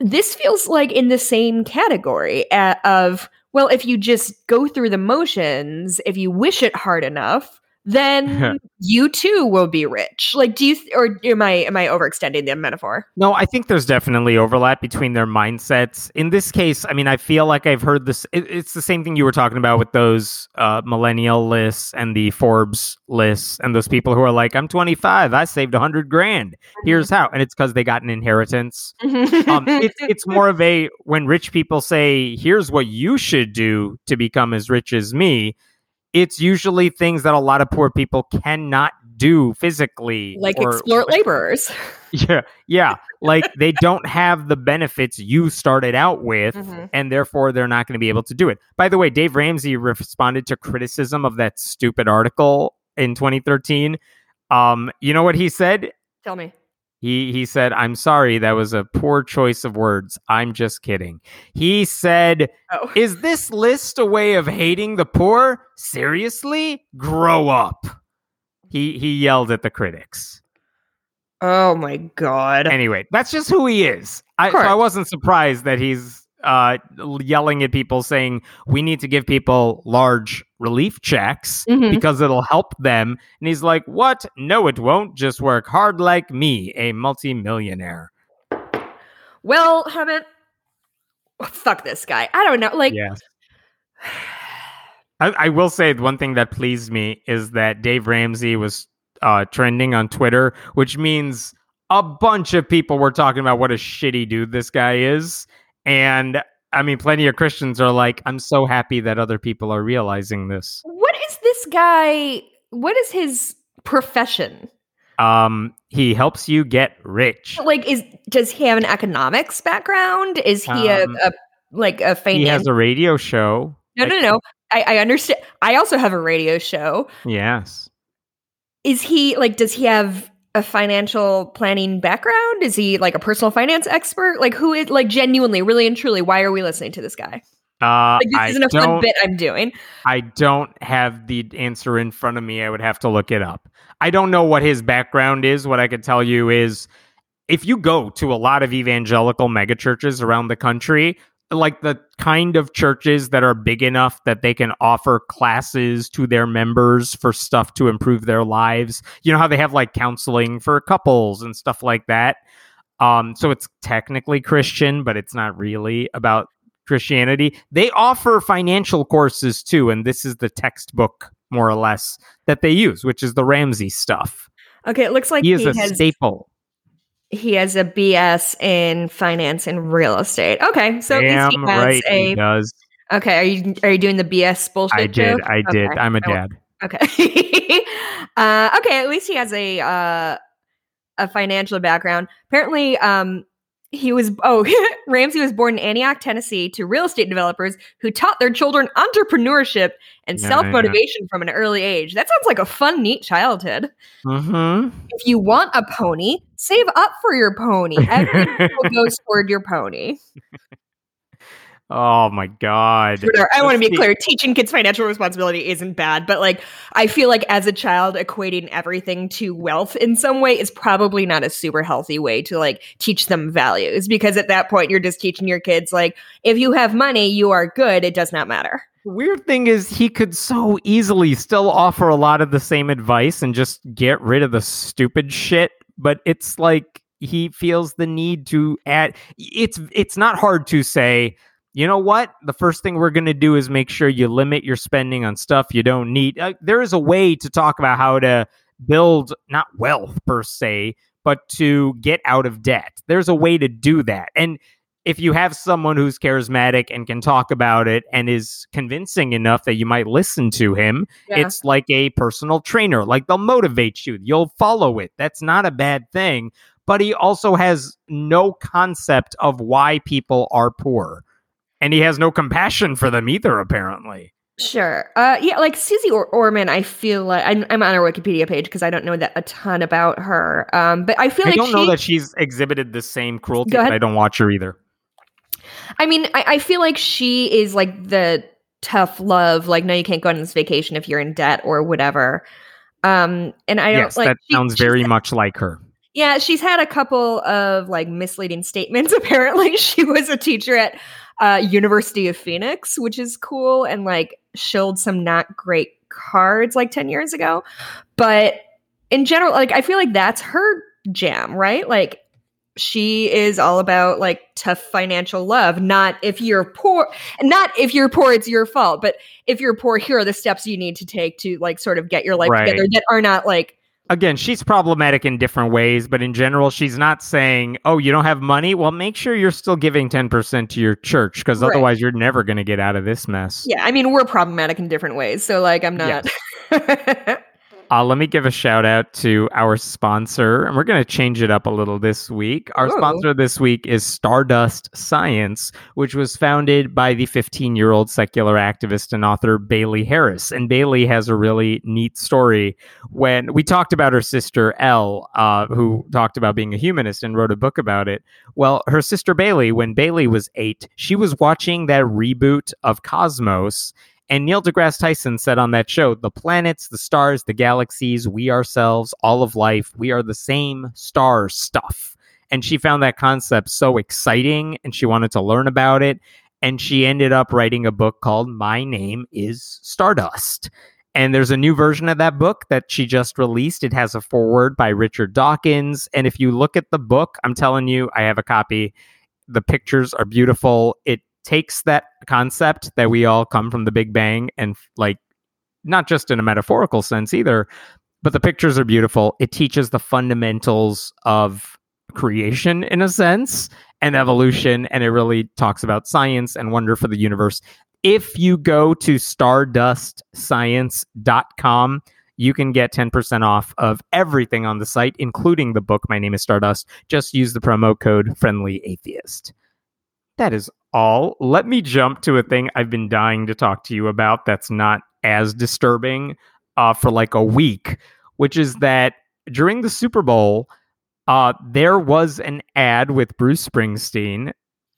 This feels like in the same category uh, of, well, if you just go through the motions, if you wish it hard enough, then [LAUGHS] you too will be rich. Like, do you, th- or am I, am I overextending the metaphor? No, I think there's definitely overlap between their mindsets. In this case, I mean, I feel like I've heard this. It, it's the same thing you were talking about with those uh, millennial lists and the Forbes lists, and those people who are like, "I'm 25, I saved 100 grand. Here's how," and it's because they got an inheritance. Um, [LAUGHS] it's it's more of a when rich people say, "Here's what you should do to become as rich as me." It's usually things that a lot of poor people cannot do physically, like or- exploit laborers. [LAUGHS] yeah, yeah. Like they [LAUGHS] don't have the benefits you started out with, Mhm. and therefore they're not going to be able to do it. By the way, Dave Ramsey responded to criticism of that stupid article in 2013. Um, you know what he said? Tell me. He he said, "I'm sorry, that was a poor choice of words. I'm just kidding." He said, Oh. [LAUGHS] "Is this list a way of hating the poor? Seriously? Grow up." He he yelled at the critics. Oh my god. Anyway, that's just who he is. I, so. I wasn't surprised that he's uh, yelling at people saying we need to give people large relief checks Mhm. because it'll help them. And he's like, "What? No, it won't. Just work hard like me, a multimillionaire." Well, Hemant, fuck this guy. I don't know. Like, Yes. I, I will say one thing that pleased me is that Dave Ramsey was uh, trending on Twitter, which means a bunch of people were talking about what a shitty dude this guy is. And I mean, plenty of Christians are like, I'm so happy that other people are realizing this. what is this guy? What is his profession? Um, he helps you get rich. Like, is does he have an economics background? Is he Um, a, a like a He has a radio show. no, no, no. I, I understand. I also have a radio show. Yes. Is he like? Does he have a financial planning background? Is he like a personal finance expert? Like, who is like genuinely, really and truly? Why are we listening to this guy? Uh, Like, this I isn't a fun don't- bit I'm doing. I don't have the answer in front of me. I would have to look it up. I don't know what his background is. What I could tell you is if you go to a lot of evangelical megachurches around the country, like the kind of churches that are big enough that they can offer classes to their members for stuff to improve their lives. You know how they have like counseling for couples and stuff like that. Um, so it's technically Christian, but it's not really about Christianity. They offer financial courses too, and this is the textbook more or less that they use, which is the Ramsey stuff. Okay, it looks like He he, is a has staple. He has a BS in finance and real estate. Okay, so at least Damn he has right a he does. Okay, are you are you doing the BS bullshit? I did. joke? I did. I'm a dad. Okay. [LAUGHS] uh, okay, at least he has a uh, a financial background. Apparently, um, he was oh [LAUGHS] Ramsey was born in Antioch, Tennessee, to real estate developers who taught their children entrepreneurship and Yeah, self motivation from an early age. That sounds like a fun, neat childhood. Mm-hmm. If you want a pony, save up for your pony. Everything [LAUGHS] will go toward your pony. Oh my god. Whatever. I want to be clear. Teaching kids financial responsibility isn't bad, but like I feel like as a child, equating everything to wealth in some way is probably not a super healthy way to like teach them values because at that point you're just teaching your kids like if you have money, you are good. It does not matter. Weird thing is, he could so easily still offer a lot of the same advice and just get rid of the stupid shit. But it's like he feels the need to add. It's it's not hard to say. You know what? The first thing we're going to do is make sure you limit your spending on stuff you don't need. Uh, there is a way to talk about how to build not wealth per se, but to get out of debt. There's a way to do that. And if you have someone who's charismatic and can talk about it and is convincing enough that you might listen to him, it's like a personal trainer. Like they'll motivate you, you'll follow it. That's not a bad thing. But he also has no concept of why people are poor. And he has no compassion for them either, apparently. Sure. Uh, yeah, like Suze or- Orman, I feel like I'm, I'm on her Wikipedia page because I don't know that a ton about her. Um, but I feel I like I don't she, know that she's exhibited the same cruelty, but. I don't watch her either. I mean, I, I feel like she is like the tough love. Like, no, you can't go on this vacation if you're in debt or whatever. Um, and I don't yes, like that she- sounds very much like her. Yeah, she's had a couple of like misleading statements. [LAUGHS] Apparently, she was a teacher at uh, University of Phoenix, which is cool, and like showed some not great cards like ten years ago. But in general, like I feel like that's her jam, right? Like she is all about like tough financial love. Not if you're poor, not if you're poor, it's your fault. But if you're poor, here are the steps you need to take to like sort of get your life Right. together that are not like Again, she's problematic in different ways, but in general, she's not saying, "Oh, you don't have money? Well, make sure you're still giving ten percent to your church, because Right. otherwise, you're never going to get out of this mess." Yeah, I mean, we're problematic in different ways. So, like, I'm not. [LAUGHS] [LAUGHS] Uh, let me give a shout out to our sponsor, and we're going to change it up a little this week. Our Ooh. sponsor this week is Stardust Science, which was founded by the 15 year old secular activist and author Bailey Harris. And Bailey has a really neat story. When we talked about her sister Elle, uh, who talked about being a humanist and wrote a book about it. Well, her sister Bailey, when Bailey was eight, she was watching that reboot of Cosmos. And Neil deGrasse Tyson said on that show, the planets, the stars, the galaxies, we ourselves, all of life, we are the same star stuff. And she found that concept so exciting and she wanted to learn about it. And she ended up writing a book called My Name is Stardust. And there's a new version of that book that she just released. It has a foreword by Richard Dawkins. And if you look at the book, I'm telling you, I have a copy. The pictures are beautiful. It takes that concept that we all come from the Big Bang and like not just in a metaphorical sense either, but the pictures are beautiful. It teaches the fundamentals of creation in a sense and evolution and it really talks about science and wonder for the universe. If you go to stardustscience.com, you can get 10% off of everything on the site, including the book My Name is Stardust. Just use the promo code Friendly Atheist. That is all. Let me jump to a thing I've been dying to talk to you about that's not as disturbing uh, for like a week, which is that during the Super Bowl, uh, there was an ad with Bruce Springsteen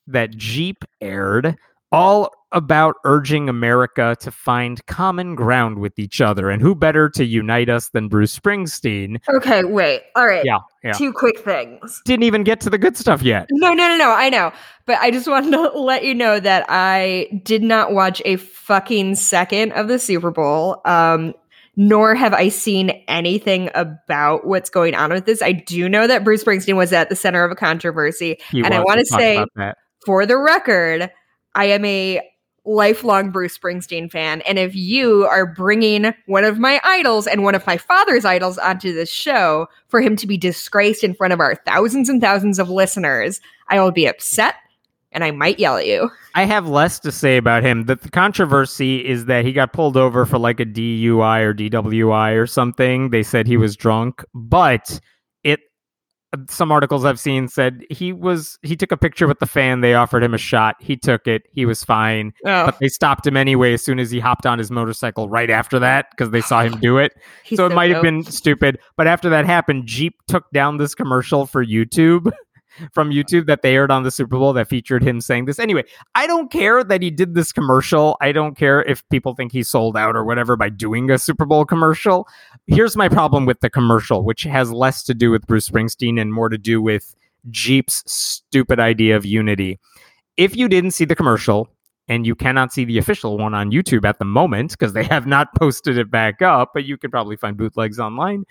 that Jeep aired all about urging America to find common ground with each other. And who better to unite us than Bruce Springsteen? okay, wait. All right. Yeah, yeah. Two quick things. Didn't even get to the good stuff yet. No, no, no, no. I know. But I just wanted to [LAUGHS] let you know that I did not watch a fucking second of the Super Bowl. Um, nor have I seen anything about what's going on with this. I do know that Bruce Springsteen was at the center of a controversy. He And I wanna say- For the record, I am a lifelong Bruce Springsteen fan. And if you are bringing one of my idols and one of my father's idols onto this show for him to be disgraced in front of our thousands and thousands of listeners, I will be upset and I might yell at you. I have less to say about him. The, the controversy is that he got pulled over for like a DUI or DWI or something. They said he was drunk, but some articles I've seen said he was he took a picture with the fan. They offered him a shot. He took it. He was fine, Oh, but they stopped him anyway as soon as he hopped on his motorcycle right after that because they saw him [SIGHS] do it. he's so it might have been stupid. But after that happened, Jeep took down this commercial for YouTube from YouTube that they aired on the Super Bowl that featured him saying this. Anyway, I don't care that he did this commercial. I don't care if people think he sold out or whatever by doing a Super Bowl commercial. Here's my problem with the commercial, which has less to do with Bruce Springsteen and more to do with Jeep's stupid idea of unity. If you didn't see the commercial, and you cannot see the official one on YouTube at the moment because they have not [LAUGHS] posted it back up, but you can probably find bootlegs online.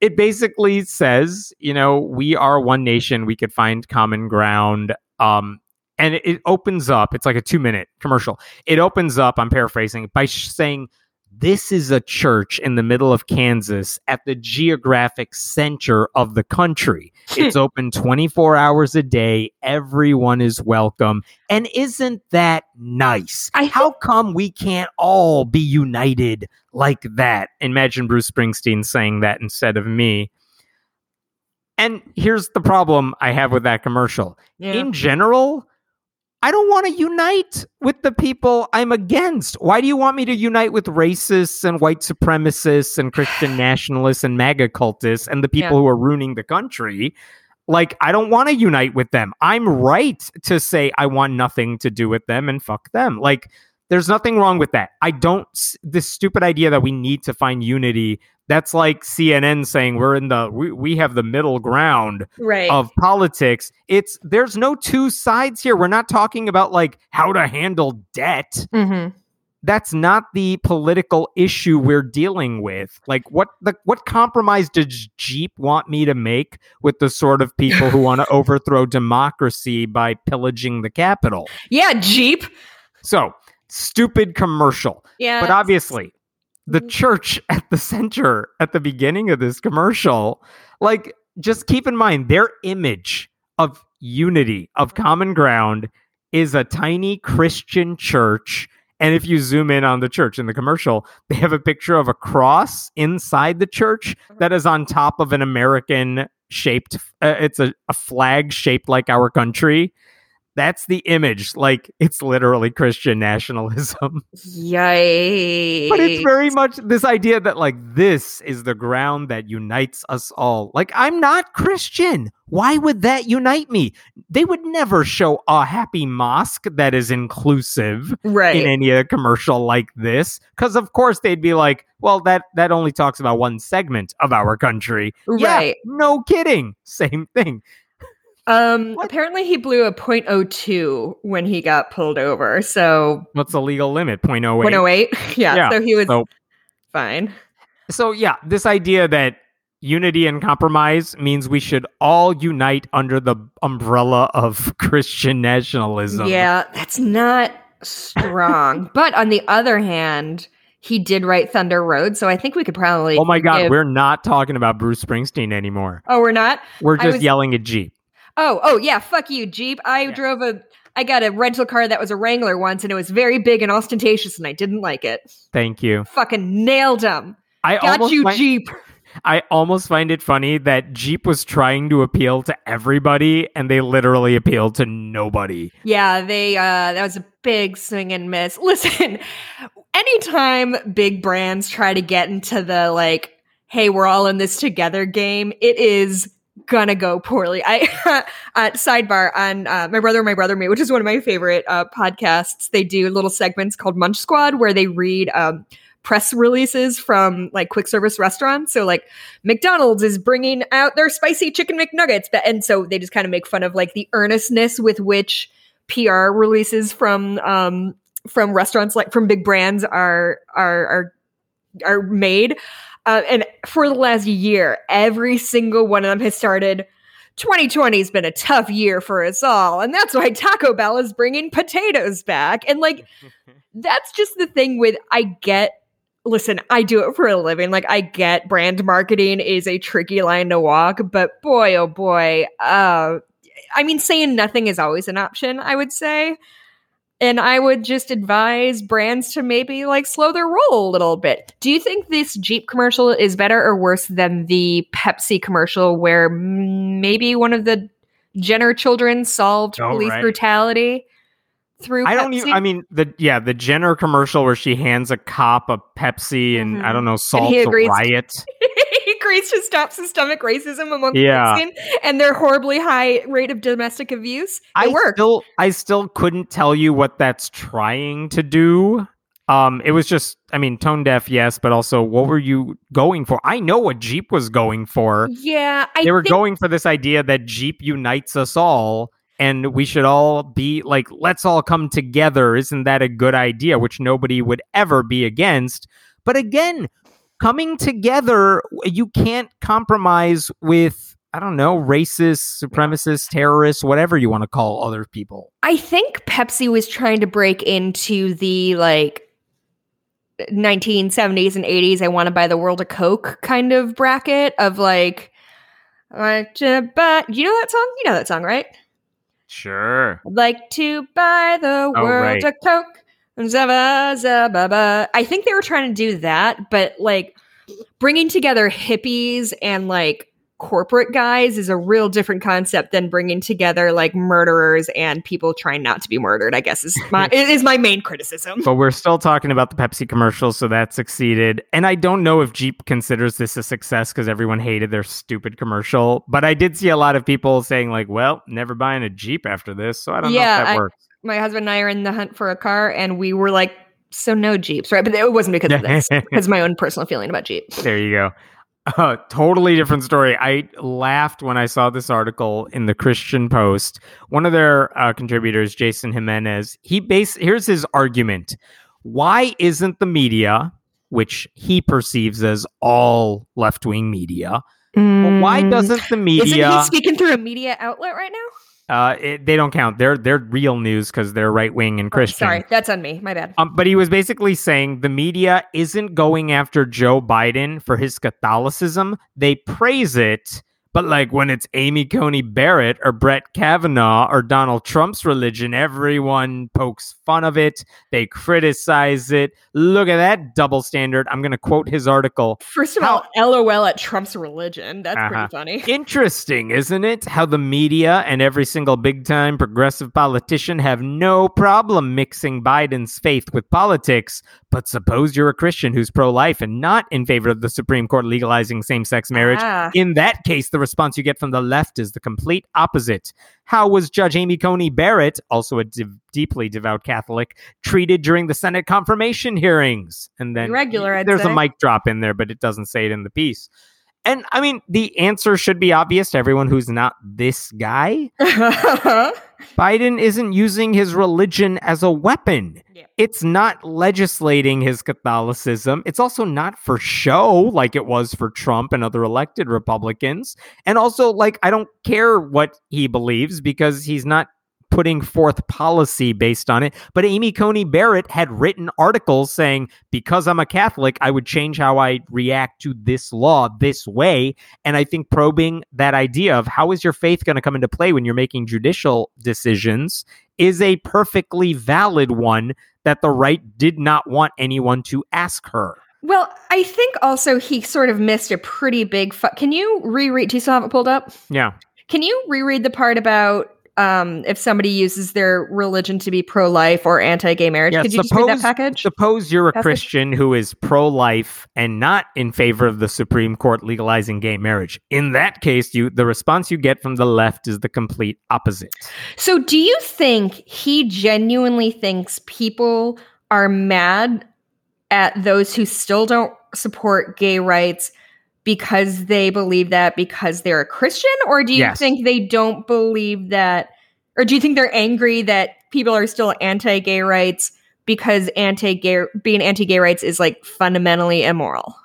It basically says, you know, we are one nation, we could find common ground. Um, and it, opens up, it's like a two minute commercial. It opens up, I'm paraphrasing, by sh- saying, this is a church in the middle of Kansas at the geographic center of the country. [LAUGHS] It's open 24 hours a day. Everyone is welcome. And isn't that nice? I How come we can't all be united like that? Imagine Bruce Springsteen saying that instead of me. And here's the problem I have with that commercial. Yeah. In general, I don't want to unite with the people I'm against. Why do you want me to unite with racists and white supremacists and Christian [SIGHS] nationalists and MAGA cultists and the people Yeah. who are ruining the country? Like, I don't want to unite with them. I'm right to say I want nothing to do with them and fuck them. Like, there's nothing wrong with that. I don't, this stupid idea that we need to find unity. That's like CNN saying we're in the, we, we have the middle ground Right. of politics. It's there's no two sides here. We're not talking about like how to handle debt. Mhm. That's not the political issue we're dealing with. Like what the what compromise does Jeep want me to make with the sort of people who want to [LAUGHS] overthrow democracy by pillaging the capital? Yeah, Jeep. So, stupid commercial. Yeah. But obviously, the Mhm. church [LAUGHS] at the center at the beginning of this commercial, like, just keep in mind their image of unity, of common ground, is a tiny Christian church. And if you zoom in on the church in the commercial, they have a picture of a cross inside the church that is on top of an American shaped, uh, it's a, a flag shaped like our country. That's the image. Like, it's literally Christian nationalism. Yikes. [LAUGHS] But it's very much this idea that like this is the ground that unites us all. Like I'm not Christian. Why would that unite me? They would never show a happy mosque that is inclusive right. in any commercial like this cuz of course they'd be like, well that that only talks about one segment of our country. Yeah, Right. no kidding. Same thing. Um What? apparently he blew a .02 when he got pulled over. So What's the legal limit? 0.08. 108. [LAUGHS] yeah, Yeah, so he was so- fine. So yeah, this idea that unity and compromise means we should all unite under the umbrella of [LAUGHS] Christian nationalism. Yeah, that's not strong. [LAUGHS] but on the other hand, he did write Thunder Road, so I think we could probably Oh my god, give- we're not talking about Bruce Springsteen anymore. Oh, we're not? We're just was- yelling at Jeep. Oh, oh yeah, fuck you, Jeep. I Yeah. drove a I got a rental car that was a Wrangler once and it was very big and ostentatious and I didn't like it. Thank you. Fucking nailed him. I Got you, find, Jeep. I almost find it funny that Jeep was trying to appeal to everybody and they literally appealed to nobody. Yeah, they uh that was a big swing and miss. [LAUGHS] Listen, anytime big brands try to get into the like, hey, we're all in this together game, it is gonna go poorly. I [LAUGHS] uh, sidebar on uh, my brother, my brother, me, which is one of my favorite uh, podcasts. They do little segments called Munch Squad where they read um, press releases from like quick service restaurants. So like McDonald's is bringing out their spicy chicken McNuggets, and so they just kind of make fun of like the earnestness with which PR releases from um from restaurants like from big brands are are are are made. Uh, and for the last year, every single one of them has started. 2020 has been a tough year for us all, and that's why Taco Bell is bringing potatoes back. And like, [LAUGHS] that's just the thing with I get. Listen, I do it for a living. Like, I get brand marketing is a tricky line to walk, but boy, oh boy, uh, I mean, saying nothing is always an option, I would say. And I would just advise brands to maybe like slow their roll a little bit. Do you think this Jeep commercial is better or worse than the Pepsi commercial where maybe one of the Jenner children solved Oh, police right. brutality through I don't Pepsi? even I mean the yeah, the Jenner commercial where she hands a cop a Pepsi and I Mhm. don't know, salt he a riot. [LAUGHS] agrees to stop systemic racism among Yeah. Mexican and their horribly high rate of domestic abuse. It I worked. still I still couldn't tell you what that's trying to do. Um, it was just, I mean, tone deaf, yes, but also, what were you going for? I know what Jeep was going for. yeah, I they were think going for this idea that Jeep unites us all, and we should all be like, let's all come together. Isn't that a good idea? Which nobody would ever be against. But again, coming together, you can't compromise with. I don't know, racists, supremacists, terrorists, whatever you want to call other people. I think Pepsi was trying to break into the like 1970s and 80s I want to buy the world a coke kind of bracket of like I like to buy you know that song? You know that song, right? Sure. I'd like to buy the Oh, world right. a coke. I think they were trying to do that, but like bringing together hippies and like corporate guys is a real different concept than bringing together like murderers and people trying not to be murdered. I guess is my [LAUGHS] is my main criticism. But we're still talking about the Pepsi commercial, so that succeeded. And I don't know if Jeep considers this a success because everyone hated their stupid commercial. But I did see a lot of people saying like, "Well, never buying a Jeep after this." So I don't know if that I- works. My husband and I are in the hunt for a car, and we were like, "So no Jeeps, right?" But it wasn't because of this. [LAUGHS] because my own personal feeling about Jeeps. There you go. [LAUGHS] Uh, totally different story. I laughed when I saw this article in the Christian Post. One of their uh, contributors, Jason Jimenez, he base here's his argument. Why isn't the media, which he perceives as all left wing media, but why doesn't the media? Isn't he speaking through a media outlet right now? Uh, it, they don't count. They're they're real news because they're right wing and Oh, Christian. sorry, that's on me. My bad. Um, but he was basically saying the media isn't going after Joe Biden for his Catholicism. They praise it, but like when it's Amy Coney Barrett or Brett Kavanaugh or Donald Trump's religion, everyone pokes fun of it. They criticize it. Look at that double standard. I'm going to quote his article. First of How- all, LOL at Trump's religion. That's Uh-huh. pretty funny. [LAUGHS] Interesting, isn't it? How the media and every single big time progressive politician have no problem mixing Biden's faith with politics. But suppose you're a Christian who's pro life and not in favor of the Supreme Court legalizing same sex marriage. Ah. In that case, the response you get from the left is the complete opposite. How was Judge Amy Coney Barrett, also a deeply devout Catholic, treated during the Senate confirmation hearings? And then Regular, I'd there's say. a mic drop in there, but it doesn't say it in the piece. And I mean, the answer should be obvious to everyone who's not this guy. [LAUGHS] Biden isn't using his religion as a weapon. Yeah. It's not legislating his Catholicism. It's also not for show like it was for Trump and other elected Republicans. And also, like, I don't care what he believes because he's not putting forth policy based on it. But Amy Coney Barrett had written articles saying, because I'm a Catholic, I would change how I react to this law this way. And I think probing that idea of how is your faith going to come into play when you're making judicial decisions is a perfectly valid one that the right did not want anyone to ask her. well, I think also he sort of missed a pretty big. Fu- Can you reread? Do you still have it pulled up? Yeah. Can you reread the part about um, if somebody uses their religion to be pro-life or anti-gay marriage? Yeah, Could you read that suppose- package? Suppose you're a Passage? Christian who is pro life and not in favor of the Supreme Court legalizing gay marriage. In that case, you the response you get from the left is the complete opposite. So, do you think he genuinely thinks people are mad at those who still don't support gay rights because they believe that because they're a Christian? Or do you Yes. think they don't believe that? Or do you think they're angry that people are still anti gay rights because anti gay being anti gay rights is like fundamentally immoral?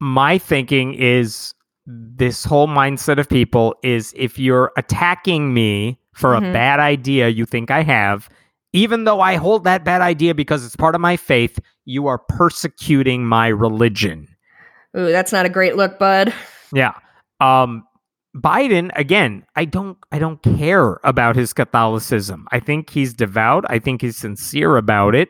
my thinking is this whole mindset of people is if you're attacking me for a Mhm. bad idea you think I have, even though I hold that bad idea because it's part of my faith, you are persecuting my religion. Ooh, that's not a great look, bud. Yeah. Um Biden again, I don't I don't care about his Catholicism. I think he's devout. I think he's sincere about it.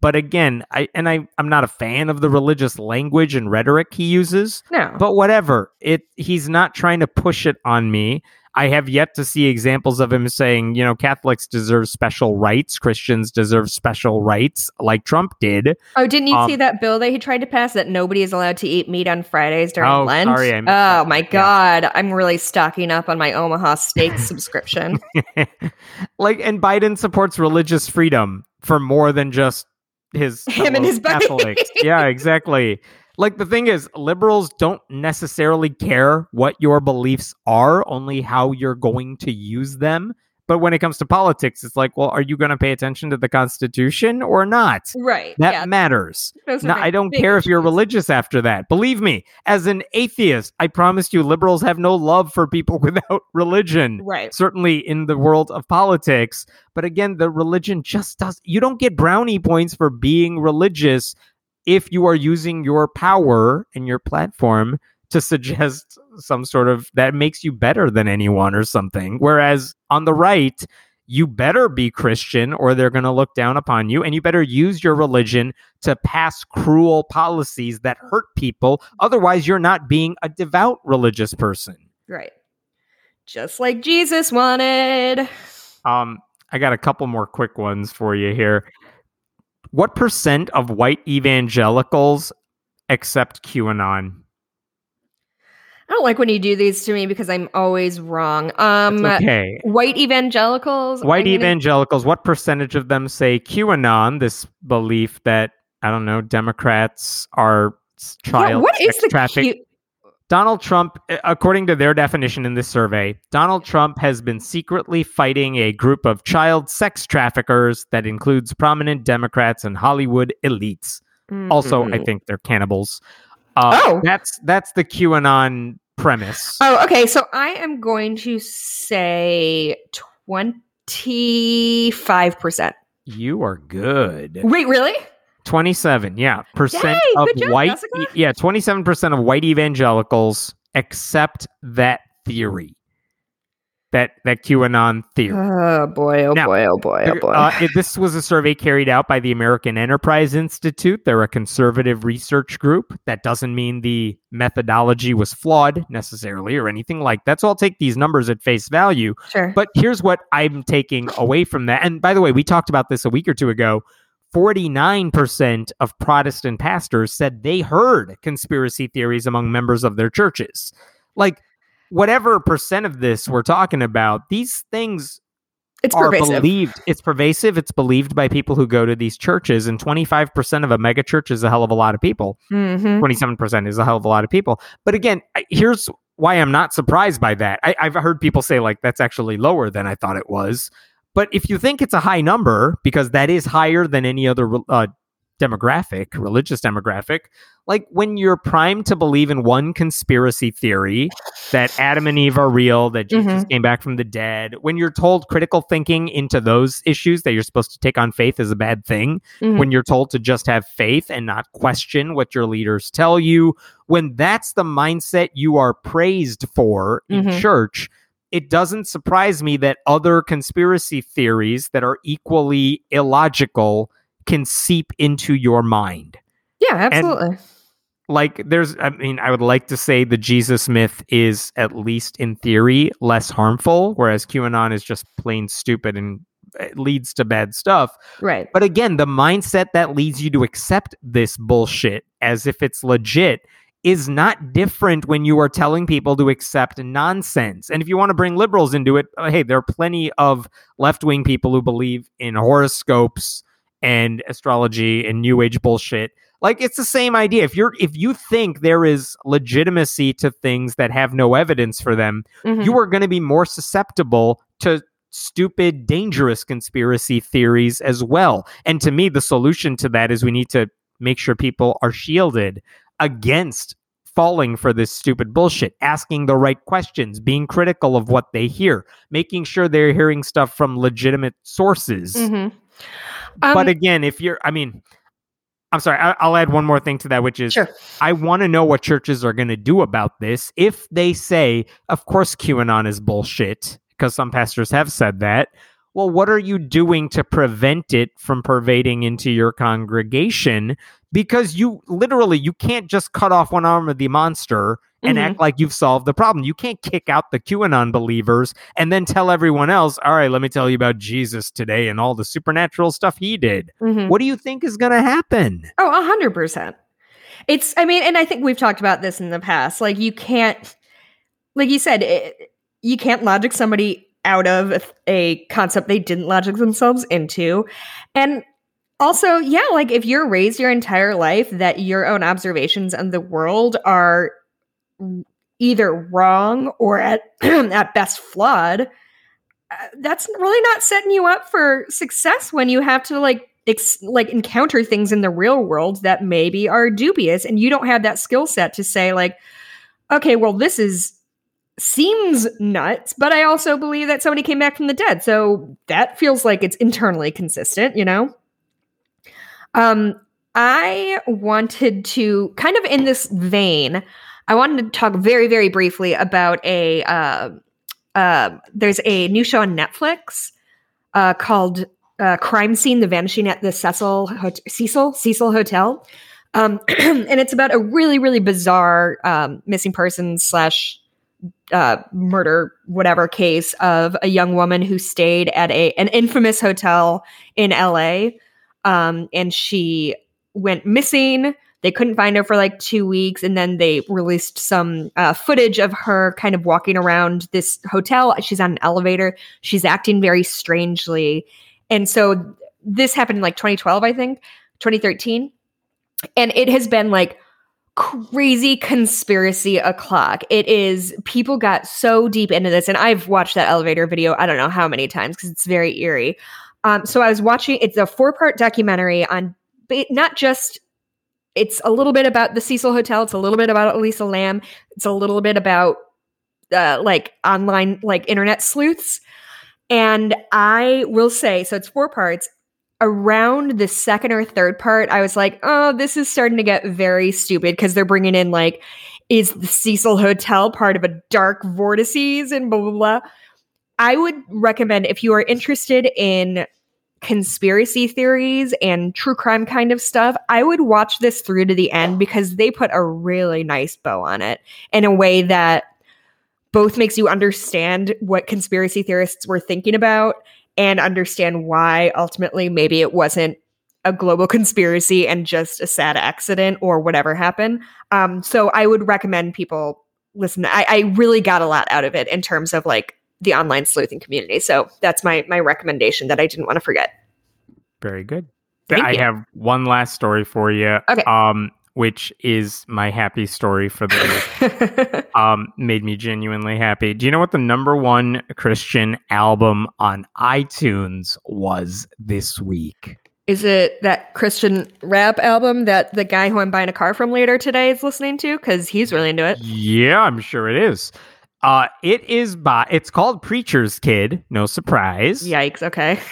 But again, I and I I'm not a fan of the religious language and rhetoric he uses. No. But whatever. It he's not trying to push it on me. I have yet to see examples of him saying, you know, Catholics deserve special rights, Christians deserve special rights, like Trump did. Oh, didn't you Um, see that bill that he tried to pass that nobody is allowed to eat meat on Fridays during Oh, Lent? sorry, oh that. my Yeah. god, I'm really stocking up on my Omaha steak [LAUGHS] subscription. [LAUGHS] like and Biden supports religious freedom for more than just his [LAUGHS] Him and his. Catholics. yeah, exactly. Like the thing is, liberals don't necessarily care what your beliefs are, only how you're going to use them. But when it comes to politics, it's like, well, are you going to pay attention to the Constitution or not? right. That yeah. matters. No, I don't care if you're religious after that. Believe me, as an atheist, I promise you, liberals have no love for people [LAUGHS] without religion Right. certainly in the world of politics. But again, the religion just does, you don't get brownie points for being religious if you are using your power and your platform to suggest some sort of that makes you better than anyone or something. Whereas on the right, you better be Christian or they're going to look down upon you. And you better use your religion to pass cruel policies that hurt people. Otherwise, you're not being a devout religious person. Right. Just like Jesus wanted. Um, I got a couple more quick ones for you here. What percent of white evangelicals accept QAnon? I don't like when you do these to me because I'm always wrong. Um, okay. white evangelicals. White gonna- evangelicals, what percentage of them say QAnon, this belief that, I don't know, Democrats are s- Yeah, child what is the traffic? cute? Donald Trump, according to their definition in this survey, Donald Trump has been secretly fighting a group of child sex traffickers that includes prominent Democrats and Hollywood elites. Also, I Mhm. think they're cannibals. Uh, Oh. that's that's the QAnon premise. Oh, okay. So I am going to say twenty-five percent. You are good. Wait, really? 27, yeah, percent Yay, of job, white, Jessica. yeah, 27% of white evangelicals accept that theory, that that QAnon theory. Oh boy! Oh Now, boy! Oh boy! Oh boy! Uh, it- this was a survey carried out by the American Enterprise Institute. They're a conservative research group. That doesn't mean the methodology was flawed necessarily or anything like that. So I'll take these numbers at face value. sure. But here's what I'm taking away from that. And by the way, we talked about this a week or two ago. 49% of Protestant pastors said they heard conspiracy theories among members of their churches. Like, whatever percent of this we're talking about, these things it's are pervasive. believed. It's pervasive. It's believed by people who go to these churches. And 25% of a megachurch is a hell of a lot of people. Mhm. 27% is a hell of a lot of people. But again, here's why I'm not surprised by that. I, I've heard people say, like, that's actually lower than I thought it was. But if you think it's a high number, because that is higher than any other uh, demographic, religious demographic, like when you're primed to believe in one conspiracy theory that Adam and Eve are real, that Jesus came back from the dead, when you're told critical thinking into those issues that you're supposed to take on faith is a bad thing, Mhm. when you're told to just have faith and not question what your leaders tell you, when that's the mindset you are praised for in Mhm. church, it doesn't surprise me that other conspiracy theories that are equally illogical can seep into your mind. yeah, absolutely. Like, there's, I mean, I would like to say the Jesus myth is, at least in theory, less harmful, whereas QAnon is just plain stupid and it leads to bad stuff. right. But again, the mindset that leads you to accept this bullshit as if it's legit is not different when you are telling people to accept nonsense. And if you want to bring liberals into it, uh, hey, there are plenty of left wing people who believe in horoscopes and astrology and new age bullshit. Like it's the same idea. If you're if you think there is legitimacy to things that have no evidence for them, Mhm. you are going to be more susceptible to stupid, dangerous conspiracy theories as well. And to me, the solution to that is we need to make sure people are shielded against falling for this stupid bullshit, asking the right questions, being critical of what they hear, making sure they're hearing stuff from legitimate sources. Mhm. but Um, again, if you're, I mean, I'm sorry, I, I'll add one more thing to that, which is sure. I want to know what churches are going to do about this. If they say, of course, QAnon is bullshit, because some pastors have said that, well, what are you doing to prevent it from pervading into your congregation? Because you literally you can't just cut off one arm of the monster and Mhm. act like you've solved the problem. You can't kick out the QAnon believers and then tell everyone else, all right, let me tell you about Jesus today and all the supernatural stuff he did. Mhm. What do you think is going to happen? Oh, a hundred percent. It's, I mean, and I think we've talked about this in the past. Like, you can't, like you said, it, you can't logic somebody out of a concept they didn't logic themselves into. And also, yeah, like if you're raised your entire life that your own observations on the world are either wrong or at [CLEARS THROAT] at best flawed, uh, that's really not setting you up for success when you have to like ex- like encounter things in the real world that maybe are dubious and you don't have that skill set to say like okay well this is seems nuts but i also believe that somebody came back from the dead. So that feels like it's internally consistent you know um i wanted to kind of in this vein i wanted to talk very very briefly about a uh, uh, there's a new show on netflix uh, called uh, "Crime Scene: The Vanishing at the Cecil Hot- Cecil Cecil Hotel," um, [CLEARS THROAT] and it's about a really really bizarre um, missing person slash uh, murder whatever case of a young woman who stayed at a an infamous hotel in L.A. Um, and she went missing. They couldn't find her for like two weeks, and then they released some uh, footage of her kind of walking around this hotel. She's on an elevator. She's acting very strangely, and so this happened in like 2012, I think, 2013, and it has been like crazy conspiracy o'clock. It is people got so deep into this, and I've watched that elevator video. I don't know how many times because it's very eerie. Um, so I was watching. It's a four part documentary on not just. It's a little bit about the Cecil Hotel. It's a little bit about Elisa Lam. It's a little bit about uh, like online like internet sleuths. And I will say, so it's four parts. Around the second or third part, I was like, oh, this is starting to get very stupid because they're bringing in like, is the Cecil Hotel part of a dark vortices and blah, blah, blah. I would recommend if you are interested in conspiracy theories and true crime kind of stuff, I would watch this through to the end because they put a really nice bow on it in a way that both makes you understand what conspiracy theorists were thinking about and understand why ultimately maybe it wasn't a global [LAUGHS] conspiracy and just a sad accident or whatever happened. Um, so I would recommend people listen. I, I really got a lot out of it in terms of like the online sleuthing community. So that's my my recommendation that I didn't want to forget. Very good. Thank I you. have one last story for you. Okay. Um, which is my happy story for the week. [LAUGHS] um, made me genuinely happy. Do you know what the number one Christian album on iTunes was this week? Is it that Christian rap album that the guy who I'm buying a car from later today is listening to? Because he's really into it. Yeah, I'm sure it is. Uh, it is by. It's called Preacher's Kid. No surprise. Yikes. Okay. [LAUGHS]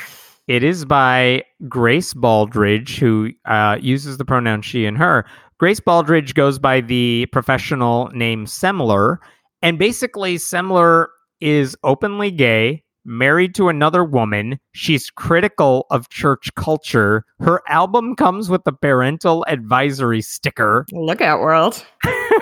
It is by Grace Baldridge, who uh, uses the pronoun she and her. Grace Baldridge goes by the professional name Semler, and basically, Semler is openly gay, married to another woman. She's critical of church culture. Her album comes with a parental advisory sticker. Look out, world.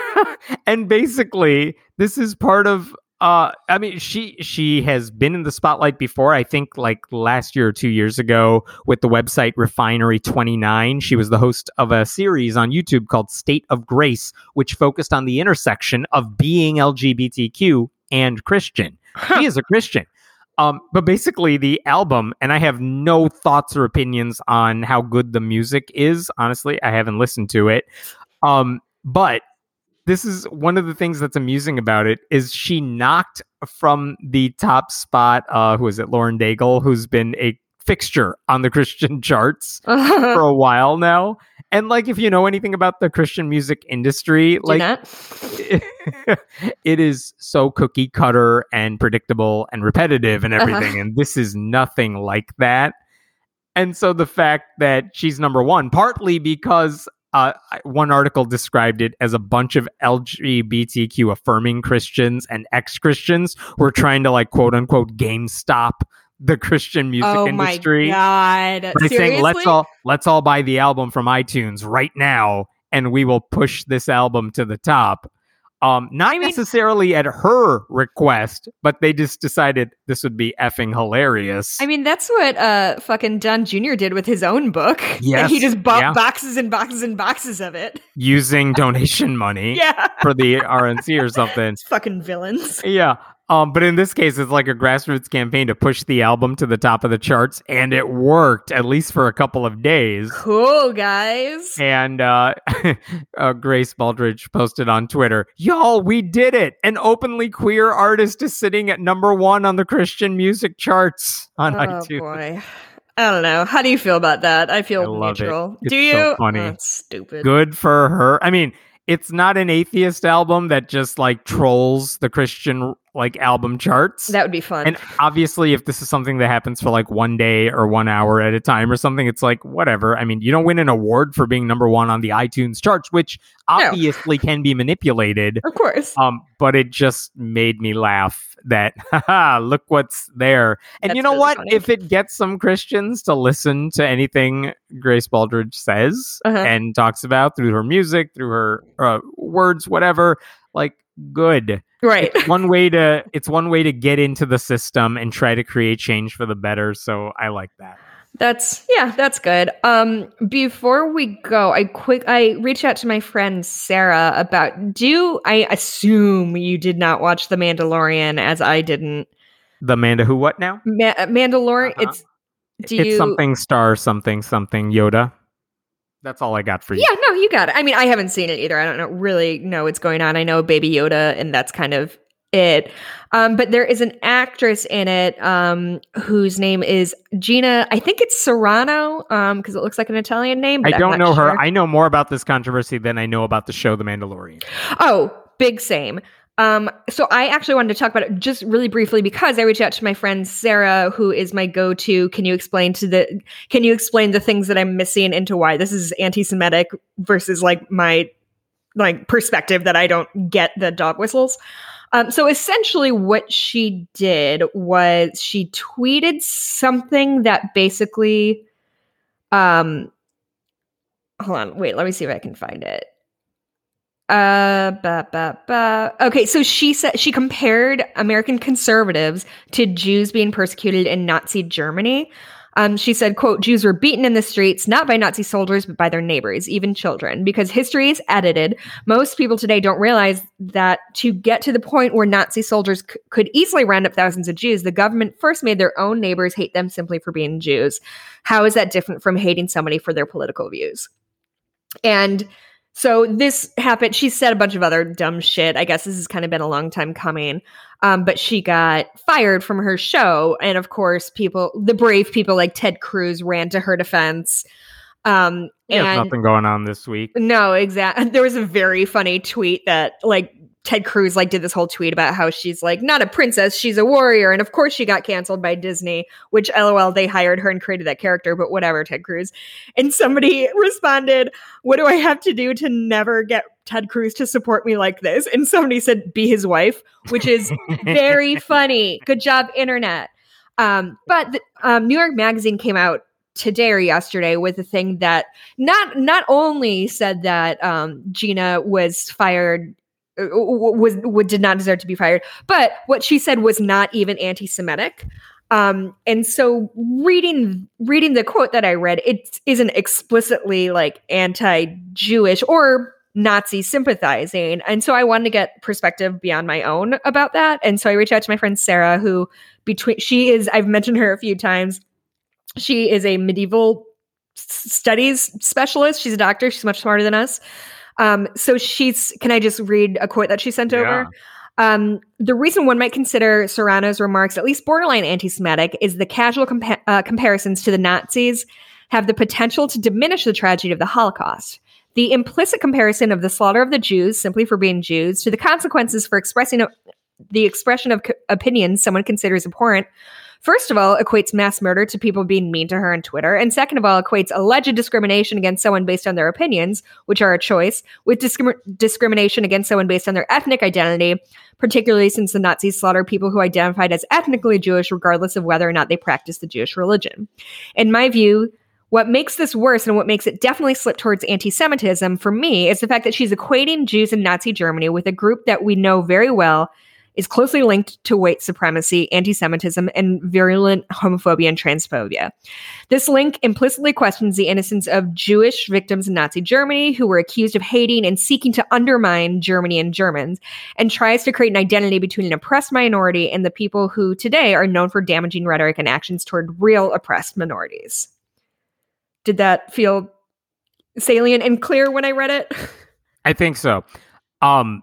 [LAUGHS] and basically, this is part of uh I mean she she has been in the spotlight before I think like last year or 2 years ago with the website Refinery 29 she was the host of a series on YouTube called State of Grace which focused on the intersection of being LGBTQ and Christian [LAUGHS] she is a Christian um but basically the album and I have no thoughts or opinions on how good the music is honestly I haven't listened to it. Um but this is one of the things that's amusing about it is she knocked from the top spot uh who is it? Lauren daigle who's been a fixture on the christian [LAUGHS] charts [LAUGHS] for a while now. And like if you know anything about the christian music industry Do like [LAUGHS] it is so cookie cutter and predictable and repetitive and Uh-huh. everything and this is nothing like that. And so the fact that she's number one partly because uh, one article described it as a bunch of lgbtq affirming christians and ex-christians were trying to like quote unquote GameStop [LAUGHS] the christian music oh industry my god! by Seriously? saying let's all let's all buy the album from iTunes right now and we will push this album to the top. Um, not necessarily at her request, but they just decided this would be effing hilarious. I mean, that's what uh fucking Don Jr. did with his own book. [LAUGHS] Yes, he just bought yeah. boxes and boxes and boxes of it. [LAUGHS] using donation money Yeah, for the RNC or something. fucking villains. Yeah. Um, but in this case, it's like a grassroots campaign to push the album to the top of the charts, and it worked at least for a couple of days. Cool guys. And uh, [LAUGHS] uh, Grace Baldridge posted on Twitter, "Y'all, we did it! An openly queer artist is sitting at number one on the Christian music charts on Oh iTunes." boy. I don't know. How do you feel about that? I feel I it. neutral. It's do you? so funny. Oh, stupid. Good for her. I mean, it's not an atheist album that just like trolls the Christian like album charts. That would be fun. and obviously, if this is something that happens for like one day or one hour at a time or something, it's like whatever. I mean, you don't win an award for being number one on the iTunes charts, which No. obviously can be manipulated. of course. Um, but it just made me laugh that [LAUGHS] haha, look what's there. And That's you know really what? funny. If it gets some Christians to listen to anything Grace Baldridge says Uh-huh. and talks about through her music, through her uh, words, whatever, like good. Right. It's one way to [LAUGHS] it's one way to get into the system and try to create change for the better. So I like that. That's yeah, that's good. Um before we go, I quick I reached out to my friend Sarah about do I assume you did not watch The Mandalorian as I didn't. The Manda who what now? Ma- Mandalorian Uh-huh. it's do it's you something star something something Yoda. That's all I got for you. Yeah, no, you got it. I mean, I haven't seen it either. I don't know really know what's going on. I know Baby Yoda, and that's kind of it. Um, but there is an actress in it um, whose name is Gina. I think it's Carano because it looks like an Italian name. I don't know her. I know more about this controversy than I know about the show The Mandalorian. Oh, big same. Um, so I actually wanted to talk about it just really briefly because I reached out to my friend Sarah, who is my go-to. Can you explain to the can you explain the things that I'm missing into why this is anti-Semitic versus like my like perspective that I don't get the dog whistles. Um, so essentially what she did was she tweeted something that basically um hold on, wait, let me see if I can find it. Uh, ba, ba, ba. Okay, so she said she compared American conservatives to Jews being persecuted in Nazi Germany. Um, she said, quote, Jews were beaten in the streets, not by Nazi soldiers, but by their neighbors, even children. Because history is edited, most people today don't realize that to get to the point where Nazi soldiers c- could easily round up thousands of Jews, the government first made their own neighbors hate them simply for being Jews. How is that different from hating somebody for their political views? And so this happened. She said a bunch of other dumb shit. I guess this has kind of been a long time coming. Um, but she got fired from her show. And of course, people, the brave people like Ted Cruz ran to her defense. Um, There's and nothing going on this week. no, exactly. [LAUGHS] There was a very funny tweet that like Ted Cruz like did this whole tweet about how she's like not a princess, she's a warrior, and of course she got canceled by Disney. Which LOL, they hired her and created that character, but whatever, Ted Cruz. And somebody [LAUGHS] responded, "What do I have to do to never get Ted Cruz to support me like this?" And somebody said, "Be his wife," which is [LAUGHS] very funny. Good job, internet. Um, but the, um, New York Magazine came out today or yesterday with a thing that not not only said that um, Gina was fired. Uh, Was, w did not deserve to be fired, but what she said was not even anti-Semitic. Um, and so reading reading the quote that I read, it isn't explicitly like anti-Jewish or Nazi sympathizing. And so I wanted to get perspective beyond my own about that. And so I reached out to my friend Sarah, who between she is, I've mentioned her a few times. She is a medieval studies specialist. She's a doctor. She's much smarter than us. Um, so she's, can I just read a quote that she sent over? Um, the reason one might consider Carano's remarks at least borderline anti Semitic is the casual compa- uh, comparisons to the Nazis have the potential to diminish the tragedy of the Holocaust. The implicit comparison of the slaughter of the Jews simply for being Jews to the consequences for expressing a, the expression of co- opinions someone considers abhorrent, first of all, equates mass murder to people being mean to her on Twitter, and second of all, equates alleged discrimination against someone based on their opinions, which are a choice, with discrim- discrimination against someone based on their ethnic identity, particularly since the Nazis slaughtered people who identified as ethnically Jewish, regardless of whether or not they practiced the Jewish religion. In my view, what makes this worse and what makes it definitely slip towards anti Semitism for me is the fact that she's equating Jews in Nazi Germany with a group that we know very well is closely linked to white supremacy, anti Semitism, and virulent homophobia and transphobia. This link implicitly questions the innocence of Jewish victims in Nazi Germany who were accused of hating and seeking to undermine Germany and Germans, and tries to create an identity between an oppressed minority and the people who today are known for damaging rhetoric and actions toward real oppressed minorities. Did that feel salient and clear when I read it? [LAUGHS] I think so. Um,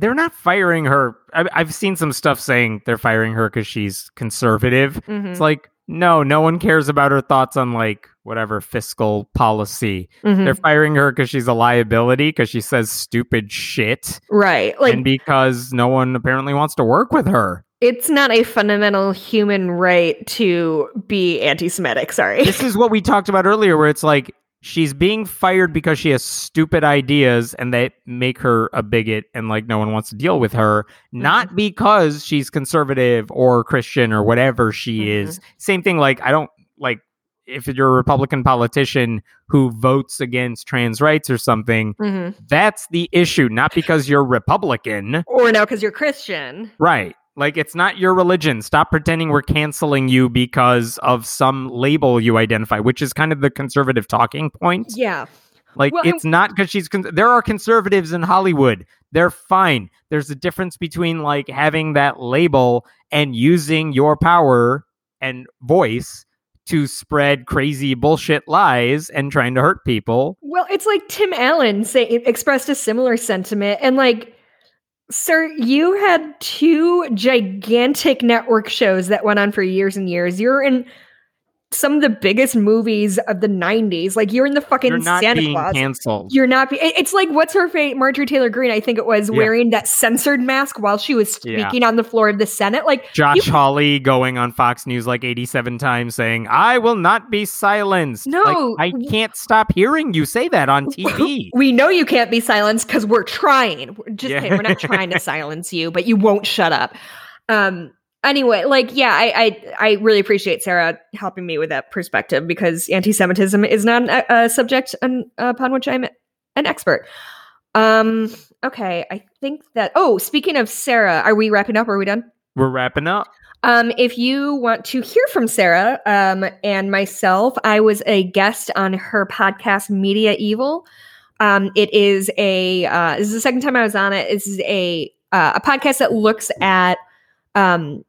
they're not firing her. I, I've seen some stuff saying they're firing her because she's conservative. Mhm. It's like, no, no one cares about her thoughts on like whatever fiscal policy. Mhm. They're firing her because she's a liability because she says stupid shit Right. Like and because no one apparently wants to work with her. it's not a fundamental human right to be anti-Semitic. Sorry. This is what we talked about earlier, where it's like she's being fired because she has stupid ideas and they make her a bigot and like no one wants to deal with her, not because she's conservative or Christian or whatever she is. Same thing, like, I don't like if you're a Republican politician who votes against trans rights or something, Mhm. that's the issue, not because you're Republican. Or now because you're Christian. Right. Like it's not your religion. Stop pretending we're canceling you because of some label you identify, which is kind of the conservative talking point. Yeah. Like Well, it's not because she's con- there are conservatives in Hollywood. They're fine. There's a difference between like having that label and using your power and voice to spread crazy bullshit lies and trying to hurt people. Well, it's like Tim Allen say expressed a similar sentiment and like Sir, you had two gigantic network shows that went on for years and years. You're in some of the biggest movies of the 90s. Like you're in the fucking You're not Santa being Claus. canceled. You're not. Be- it's like what's her fate Marjorie Taylor Greene I think it was, Yeah. wearing that censored mask while she was Yeah. speaking on the floor of the Senate. Like Josh Hawley going on Fox News like 87 times saying, I will not be silenced. No. Like, I can't stop hearing you say that on TV. [LAUGHS] we know you can't be silenced because we're trying. We're Just Yeah. kidding. We're not trying to [LAUGHS] silence you, but you won't shut up. Um. Anyway, like, yeah, I, I, I really appreciate Sarah helping me with that perspective because anti-Semitism is not an, a subject on, upon which I'm an expert. Um. Okay, I think that. Oh, speaking of Sarah, are we wrapping up? Are we done? We're wrapping up. Um, if you want to hear from Sarah um, and myself, I was a guest on her podcast, Media Evil. Um, it is a uh, this is the second time I was on it. This is a uh, a podcast that looks at um,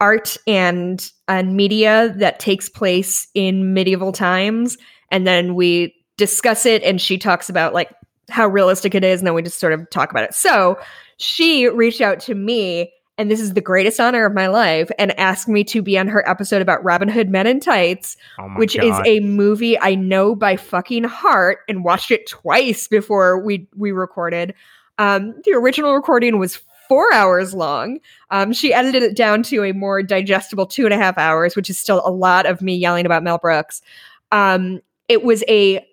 art and and media that takes place in medieval times, and then we discuss it. And she talks about like how realistic it is, and then we just sort of talk about it. So she reached out to me and this is the greatest honor of my life, and asked me to be on her episode about Robin Hood Men in Tights, Oh which God. is a movie I know by fucking heart and watched it twice before we we recorded. Um, the original recording was four hours long. Um, she edited it down to a more digestible two and a half hours, which is still a lot of me yelling about Mel Brooks. Um, it was a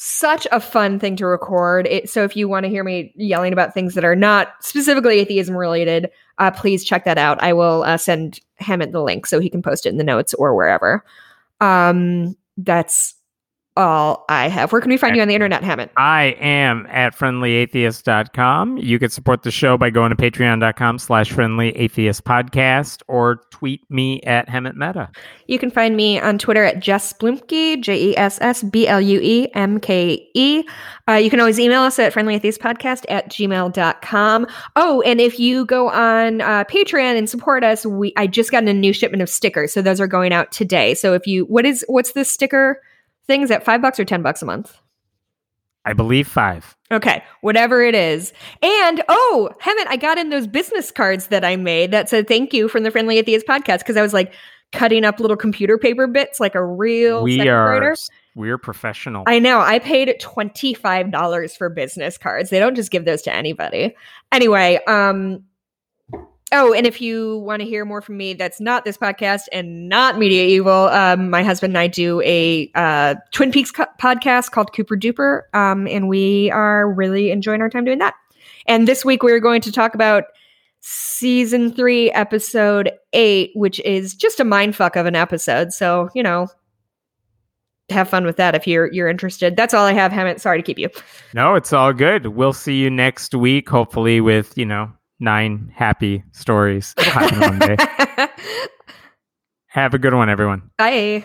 such a fun thing to record. It, so if you want to hear me yelling about things that are not specifically atheism related, uh, please check that out. I will uh, send Hemant the link so he can post it in the notes or wherever. Um, that's all I have. Where can we find you on the internet, Hemant? I am at friendlyatheist.com. You can support the show by going to patreon.com slash friendlyatheist or tweet me at Hemant Mehta. You can find me on Twitter at Jess Bluemke, J E S S B L U E M K E. Uh, you can always email us at friendlyatheistpodcast at gmail.com. Oh, and if you go on uh, Patreon and support us, we I just got a new shipment of stickers. So those are going out today. So if you, what is, what's this sticker thing? at five bucks or 10 bucks a month? I believe five. Okay, whatever it is. And oh, Hemant, I got in those business cards that I made that said thank you from the Friendly Atheist podcast because I was like cutting up little computer paper bits like a real we are grader. we're professional. I know. I paid $25 for business cards. They don't just give those to anybody. Anyway, um Oh, and if you want to hear more from me, that's not this podcast and not Media Evil. Um, my husband and I do a uh, Twin Peaks co- podcast called Cooper Duper, um, and we are really enjoying our time doing that. And this week we're going to talk about season three, episode eight, which is just a mindfuck of an episode. So you know, have fun with that if you're you're interested. That's all I have, Hemant. Sorry to keep you. no, it's all good. We'll see you next week, hopefully with, you know, nine happy stories. [LAUGHS] Have a good one, everyone. Bye.